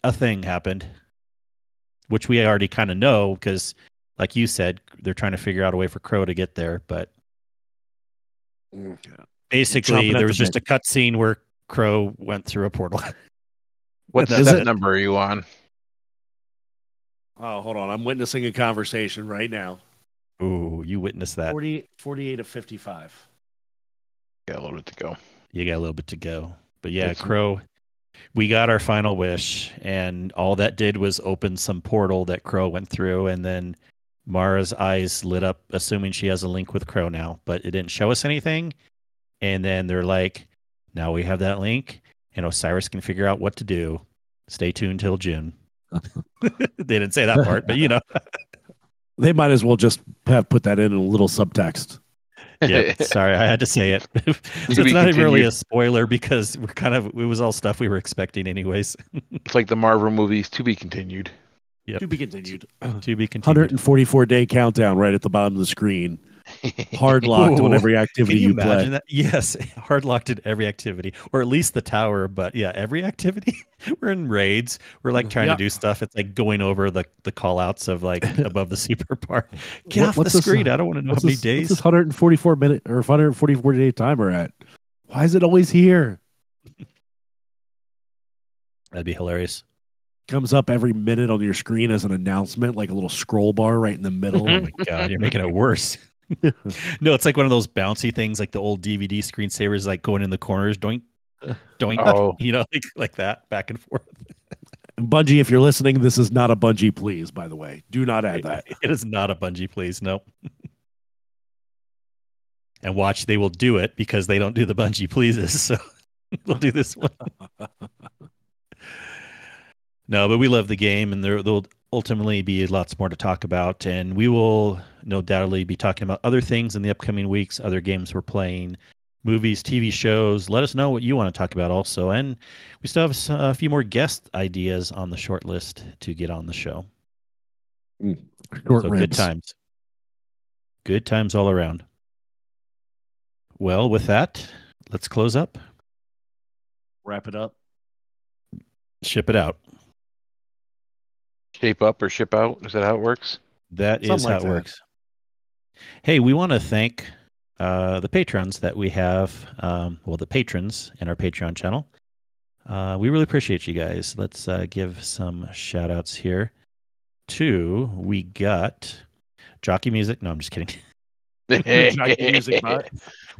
Speaker 2: a thing happened, which we already kind of know because, like you said, they're trying to figure out a way for Crow to get there. But mm. basically,
Speaker 1: Chomping at
Speaker 2: there
Speaker 1: the
Speaker 2: was just
Speaker 1: bit.
Speaker 2: a cutscene where Crow went through a portal. <laughs>
Speaker 3: What
Speaker 1: Is
Speaker 3: step
Speaker 1: it-
Speaker 3: number are you on?
Speaker 1: Oh, hold on. I'm witnessing a conversation right now.
Speaker 2: Ooh, you witnessed that.
Speaker 1: 40, 48 of 55.
Speaker 3: Got a little bit to go.
Speaker 2: You got a little bit to go. But yeah,
Speaker 3: Yes.
Speaker 2: Crow we got our final wish, and all that did was open some portal that Crow went through, and then Mara's eyes lit up, assuming she has a link with Crow now, but it didn't show us anything. And then they're like, now we have that link, and Osiris can figure out what to do. Stay tuned till June. <laughs> they didn't say that part, but you know. <laughs>
Speaker 1: They might as well just have put that in a little subtext.
Speaker 2: yeah, <laughs> sorry, I had to say it. <laughs> so it's not even really a spoiler because we're kind of it was all stuff we were expecting anyways. <laughs>
Speaker 3: It's like the Marvel movies to be continued.
Speaker 2: Yep.
Speaker 1: To be continued.
Speaker 2: to be continued.
Speaker 1: 144 day countdown right at the bottom of the screen. <laughs> Hard locked on every activity
Speaker 2: you
Speaker 1: you,
Speaker 2: imagine
Speaker 1: play.
Speaker 2: that? Yes, <laughs> hard locked in every activity, or at least the tower. But yeah, every <laughs> activity. we're in raids. We're like trying
Speaker 1: Yeah.
Speaker 2: to do stuff. It's like going over the the call outs of like above the super part. Get
Speaker 1: What-
Speaker 2: off
Speaker 1: what's
Speaker 2: the
Speaker 1: this,
Speaker 2: screen.
Speaker 1: uh,
Speaker 2: I don't want to know how many
Speaker 1: this, what's
Speaker 2: days.
Speaker 1: this 144 minute or 144 day timer at? Why is it always here?
Speaker 2: That'd be hilarious.
Speaker 1: Comes up every minute on your screen as an announcement, like a little scroll bar right in the middle.
Speaker 2: Oh my god, you're making it worse. <laughs> no, it's like one of those bouncy things, like the old DVD screensavers, like going in the corners, doink, doink.
Speaker 3: Oh. <laughs>
Speaker 2: You know, like like that, back and forth. <laughs>
Speaker 1: Bungie, if you're listening, this is not a Bungie, please. By the way, do not add that.
Speaker 2: It is not a bungee, please. No. and watch, they will do it because they don't do the bungee pleases. So they'll do this one. no, but we love the game, and there there'll ultimately be lots more to talk about, and we will no doubtly be talking about other things in the upcoming weeks, other games we're playing, movies, TV shows. Let us know what you want to talk about, also, and we still have a few more guest ideas on the short list to get on the show.
Speaker 1: Short
Speaker 2: so good times. Good times all around. Well, with that, let's close up.
Speaker 1: Wrap it up.
Speaker 2: Ship it out.
Speaker 3: Shape up or ship out. Is that how it works?
Speaker 2: That is
Speaker 1: Something
Speaker 2: how
Speaker 1: like
Speaker 2: it
Speaker 1: that.
Speaker 2: works. Hey, we want to thank uh, the patrons that we have. Um, well, the patrons in our Patreon channel. Uh, we really appreciate you guys. Let's uh, give some shout outs here. To we got Jockey Music. No, I'm just kidding. <laughs>
Speaker 1: Jockey Music Bot.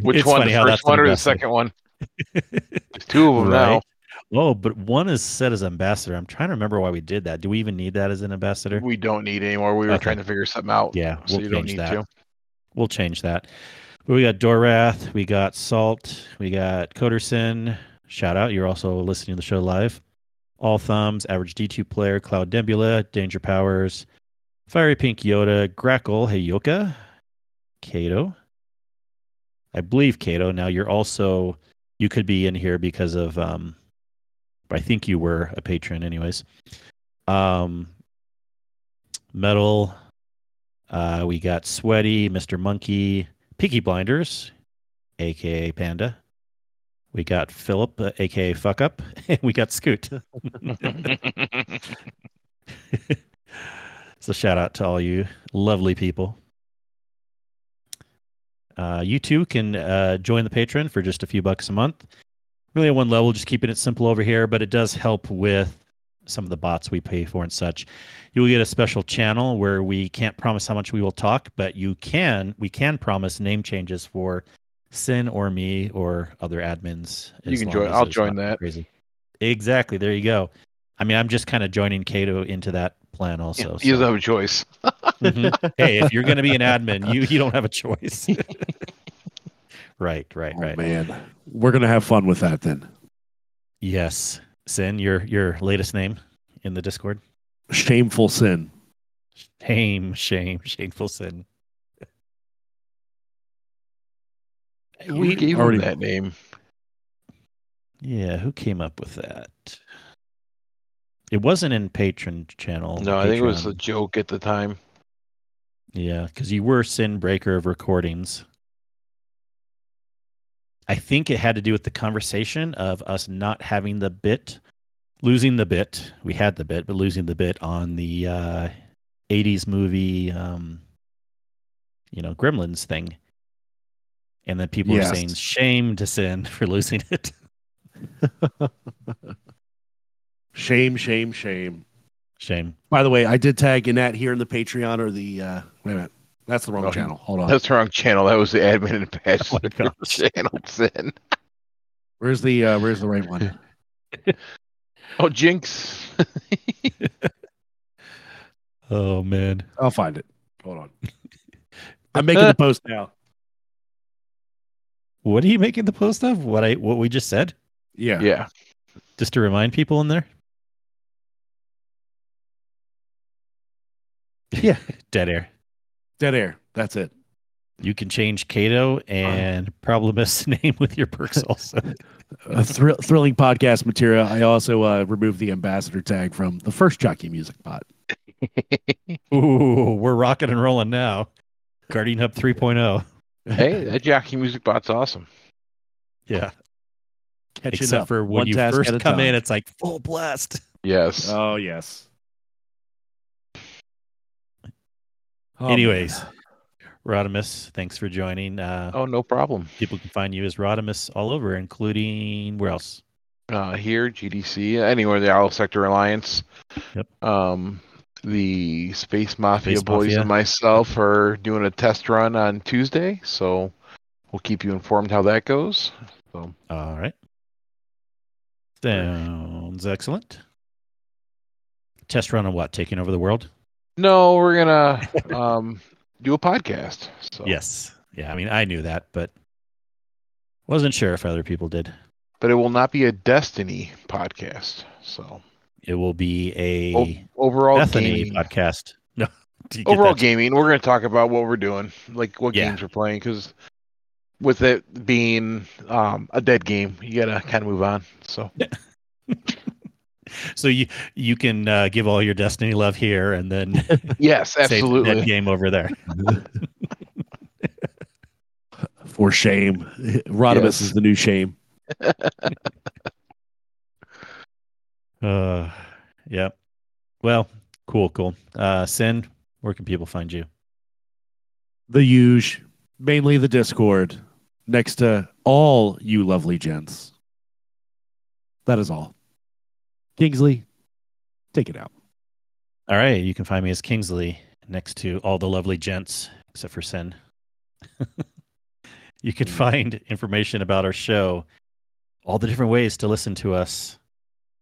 Speaker 3: Which
Speaker 2: It's
Speaker 3: one?
Speaker 2: funny
Speaker 3: The first one or the second one? There's two of them <laughs> now.
Speaker 2: Oh, but one is set as ambassador. I'm trying to remember why we did that. Do we even need that as an ambassador?
Speaker 3: We don't need anymore. We were
Speaker 2: Okay.
Speaker 3: trying to figure something out.
Speaker 2: Yeah,
Speaker 3: so
Speaker 2: we'll change
Speaker 3: need
Speaker 2: that.
Speaker 3: to.
Speaker 2: We'll change that. But we got Dorath, we got Salt, we got Coderson. Shout out, you're also listening to the show live. All Thumbs, Average D2 Player, Cloud Nebula, Danger Powers, Fiery Pink Yoda, Grackle, Heyoka, Cato. I believe Cato. Now you're also you could be in here because of um I think you were a patron anyways. Um Metal, uh, we got Sweaty, Mr. Monkey, Peaky Blinders, aka Panda. We got Philip, uh, aka Fuck Up, <laughs> and we got Scoot. <laughs> so shout out to all you lovely people. Uh, you too can uh, join the patron for just a few bucks a month. Really at one level, just keeping it simple over here, but it does help with some of the bots we pay for and such. You will get a special channel where we can't promise how much we will talk, but you can we can promise name changes for Cyn or me or other admins.
Speaker 3: You can join- I'll join that.
Speaker 2: Crazy. Exactly. There you go. I mean, I'm just kind of joining Cato into that plan also. <laughs>
Speaker 3: you
Speaker 2: so-
Speaker 3: don't have a choice.
Speaker 2: Mhm. hey, if you're going to be an <laughs> admin, you you don't have a choice. <laughs> right, right,
Speaker 1: Oh,
Speaker 2: right.
Speaker 1: man. We're going to have fun with that then.
Speaker 2: Yes, Cyn, your your latest name in the Discord.
Speaker 1: Shameful sin.
Speaker 2: Shame, shame, shameful sin.
Speaker 3: We gave
Speaker 1: already-
Speaker 3: him that name.
Speaker 2: Yeah, who came up with that? It wasn't in patron channel.
Speaker 3: No, I think it was a joke at the time.
Speaker 2: Yeah, because you were sin breaker of recordings. I think it had to do with the conversation of us not having the bit, losing the bit. We had the bit, but losing the bit on the uh, 80s movie, um, you know, Gremlins thing. And then people
Speaker 1: Yes.
Speaker 2: were saying, shame to sin <laughs> for losing it. <laughs>
Speaker 1: Shame, shame, shame.
Speaker 2: Shame.
Speaker 1: By the way, I did tag Annette here in the Patreon or the. Uh, wait a minute. That's the wrong
Speaker 3: Oh,
Speaker 1: channel. Hold on.
Speaker 3: That's the wrong channel. That was the admin and patch <laughs>
Speaker 2: Oh
Speaker 3: channel. Cyn.
Speaker 1: Where's the uh, Where's the right one? <laughs>
Speaker 3: Oh, Jinx. <laughs>
Speaker 2: Oh man.
Speaker 1: I'll find it. Hold on. I'm making the post now.
Speaker 2: What are you making the post of? What I what we just said?
Speaker 1: Yeah.
Speaker 3: yeah.
Speaker 2: Just to remind people in there?
Speaker 1: Yeah.
Speaker 2: Dead air.
Speaker 1: Dead air. That's it.
Speaker 2: You can change Cato and Problemus <laughs> name with your perks also.
Speaker 1: A thrill, thrilling podcast material. I also uh, removed the ambassador tag from the first jockey music bot. <laughs>
Speaker 2: Ooh, we're rocking and rolling now. Guardian Hub oh. 3.0.
Speaker 3: hey, that jockey music bot's awesome.
Speaker 2: Yeah.
Speaker 1: Catching
Speaker 2: Except
Speaker 1: up
Speaker 2: for when you first
Speaker 1: at a
Speaker 2: come in, it's like full blast.
Speaker 3: Yes.
Speaker 1: Oh yes. Oh,
Speaker 2: Anyways,
Speaker 1: man.
Speaker 2: Rodimus, thanks for joining. Uh,
Speaker 3: oh, no problem.
Speaker 2: People can find you as Rodimus all over, including where else?
Speaker 3: Uh, here, GDC, anywhere the Owl Sector Alliance.
Speaker 2: Yep.
Speaker 3: Um, the Space Mafia
Speaker 2: Space
Speaker 3: boys
Speaker 2: Mafia.
Speaker 3: and myself are doing a test run on Tuesday, so we'll keep you informed how that goes. So
Speaker 2: All right. Sounds excellent. Test run on what? Taking over the world?
Speaker 3: No, we're gonna um do a podcast. So
Speaker 2: Yes. Yeah, I mean, I knew that, but wasn't sure if other people did.
Speaker 3: but it will not be a Destiny podcast. So
Speaker 2: It will be a
Speaker 3: o- overall
Speaker 2: Bethany
Speaker 3: gaming,
Speaker 2: podcast. <laughs> No.
Speaker 3: Overall
Speaker 2: that?
Speaker 3: gaming. We're gonna talk about what we're doing, like what
Speaker 2: Yeah.
Speaker 3: games we're playing, because with it being um a dead game, you gotta kind of move on. So <laughs> <laughs>
Speaker 2: So you you can uh, give all your Destiny love here and then <laughs>
Speaker 3: yes, <laughs> absolutely.
Speaker 2: dead game over there.
Speaker 1: For shame. Rodimus
Speaker 3: Yes.
Speaker 1: is the new shame.
Speaker 2: Uh, yep. Well, cool, cool. Uh, Cyn, where can people find you?
Speaker 1: The huge, mainly the Discord, next to all you lovely gents. That is all. Kingsley, take it out.
Speaker 2: All right, you can find me as Kingsley next to all the lovely gents except for Cyn. <laughs> you can mm. find information about our show, all the different ways to listen to us,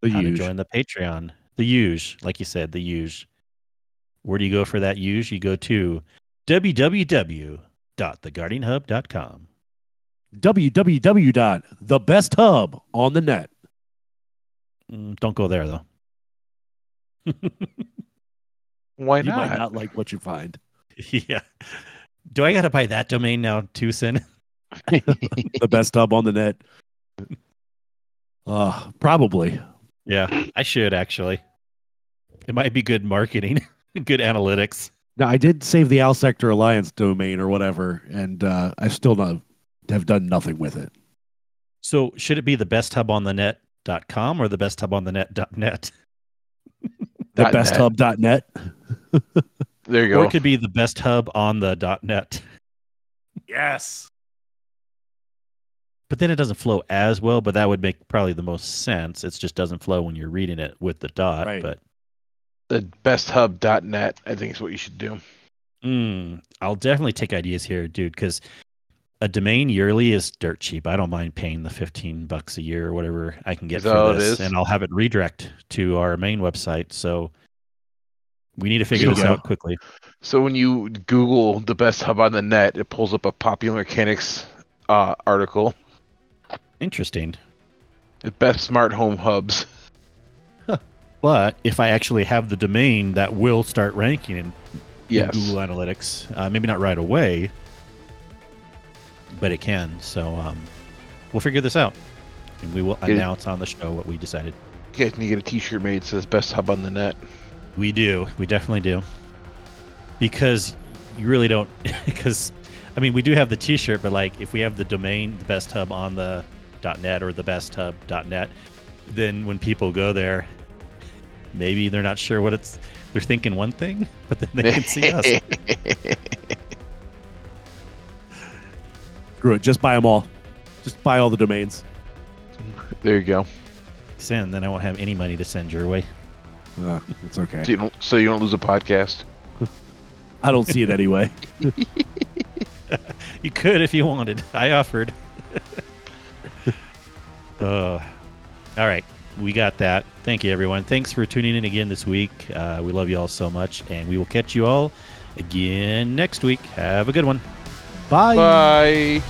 Speaker 1: The
Speaker 2: how
Speaker 1: huge.
Speaker 2: to join the Patreon, the huge, like you said, the huge. Where do you go for that huge? You go to www.theguardianhub.com.
Speaker 1: www.thebesthub on the net.
Speaker 2: Mm, don't go there though. <laughs>
Speaker 3: Why
Speaker 1: You might
Speaker 3: not?
Speaker 1: not like what you find. <laughs>
Speaker 2: yeah. Do I got to buy that domain now too, Cyn? <laughs>
Speaker 1: The best hub on the net. Uh, probably.
Speaker 2: Yeah, I should actually. It might be good marketing, good analytics.
Speaker 1: Now, I did save the Owl Sector Alliance domain or whatever, and uh, I still not, have done nothing with it.
Speaker 2: So should it be the best hub on the net.com or the best hub on the net.net?
Speaker 1: The best hub
Speaker 3: Dot net. <laughs> <laughs> There you
Speaker 2: Or
Speaker 3: go.
Speaker 2: it could be the best hub on the dot .net.
Speaker 1: Yes.
Speaker 2: But then it doesn't flow as well, but that would make probably the most sense. It just doesn't flow when you're reading it with the dot.
Speaker 1: Right.
Speaker 2: But
Speaker 3: the best hub dot net, I think is what you should do.
Speaker 2: mm, I'll definitely take ideas here, dude, because a domain yearly is dirt cheap. I don't mind paying the 15 bucks a year or whatever I can get for this, and I'll have it redirect to our main website. So we need to figure this out quickly.
Speaker 3: So when you Google the best hub on the net, it pulls up a popular mechanics uh, article.
Speaker 2: Interesting.
Speaker 3: The best smart home hubs.
Speaker 2: But if I actually have the domain, that will start ranking in, in
Speaker 3: Yes.
Speaker 2: Google Analytics. Uh, maybe not right away, but it can. So um, we'll figure this out, and we will announce on the show what we decided.
Speaker 3: Can you guys need to get a T-shirt made that says "Best Hub on the Net."
Speaker 2: We do. We definitely do. Because you really don't. <laughs> Because I mean, we do have the T-shirt, but like if we have the domain, the best hub on the .net or the best hub .net, then when people go there, maybe they're not sure what it's. They're thinking one thing, <laughs> but then they can see us. <laughs>
Speaker 1: Screw it. Just buy them all. Just buy all the domains.
Speaker 3: there you go.
Speaker 2: Send, then I won't have any money to send your way.
Speaker 1: Uh, it's okay.
Speaker 3: So you don't, so you don't lose a podcast.
Speaker 1: I don't see it anyway. <laughs>
Speaker 2: You could if you wanted. I offered. <laughs> uh, all right. we got that. Thank you, everyone. Thanks for tuning in again this week. Uh, we love you all so much, and we will catch you all again next week. Have a good one.
Speaker 1: Bye.
Speaker 3: Bye.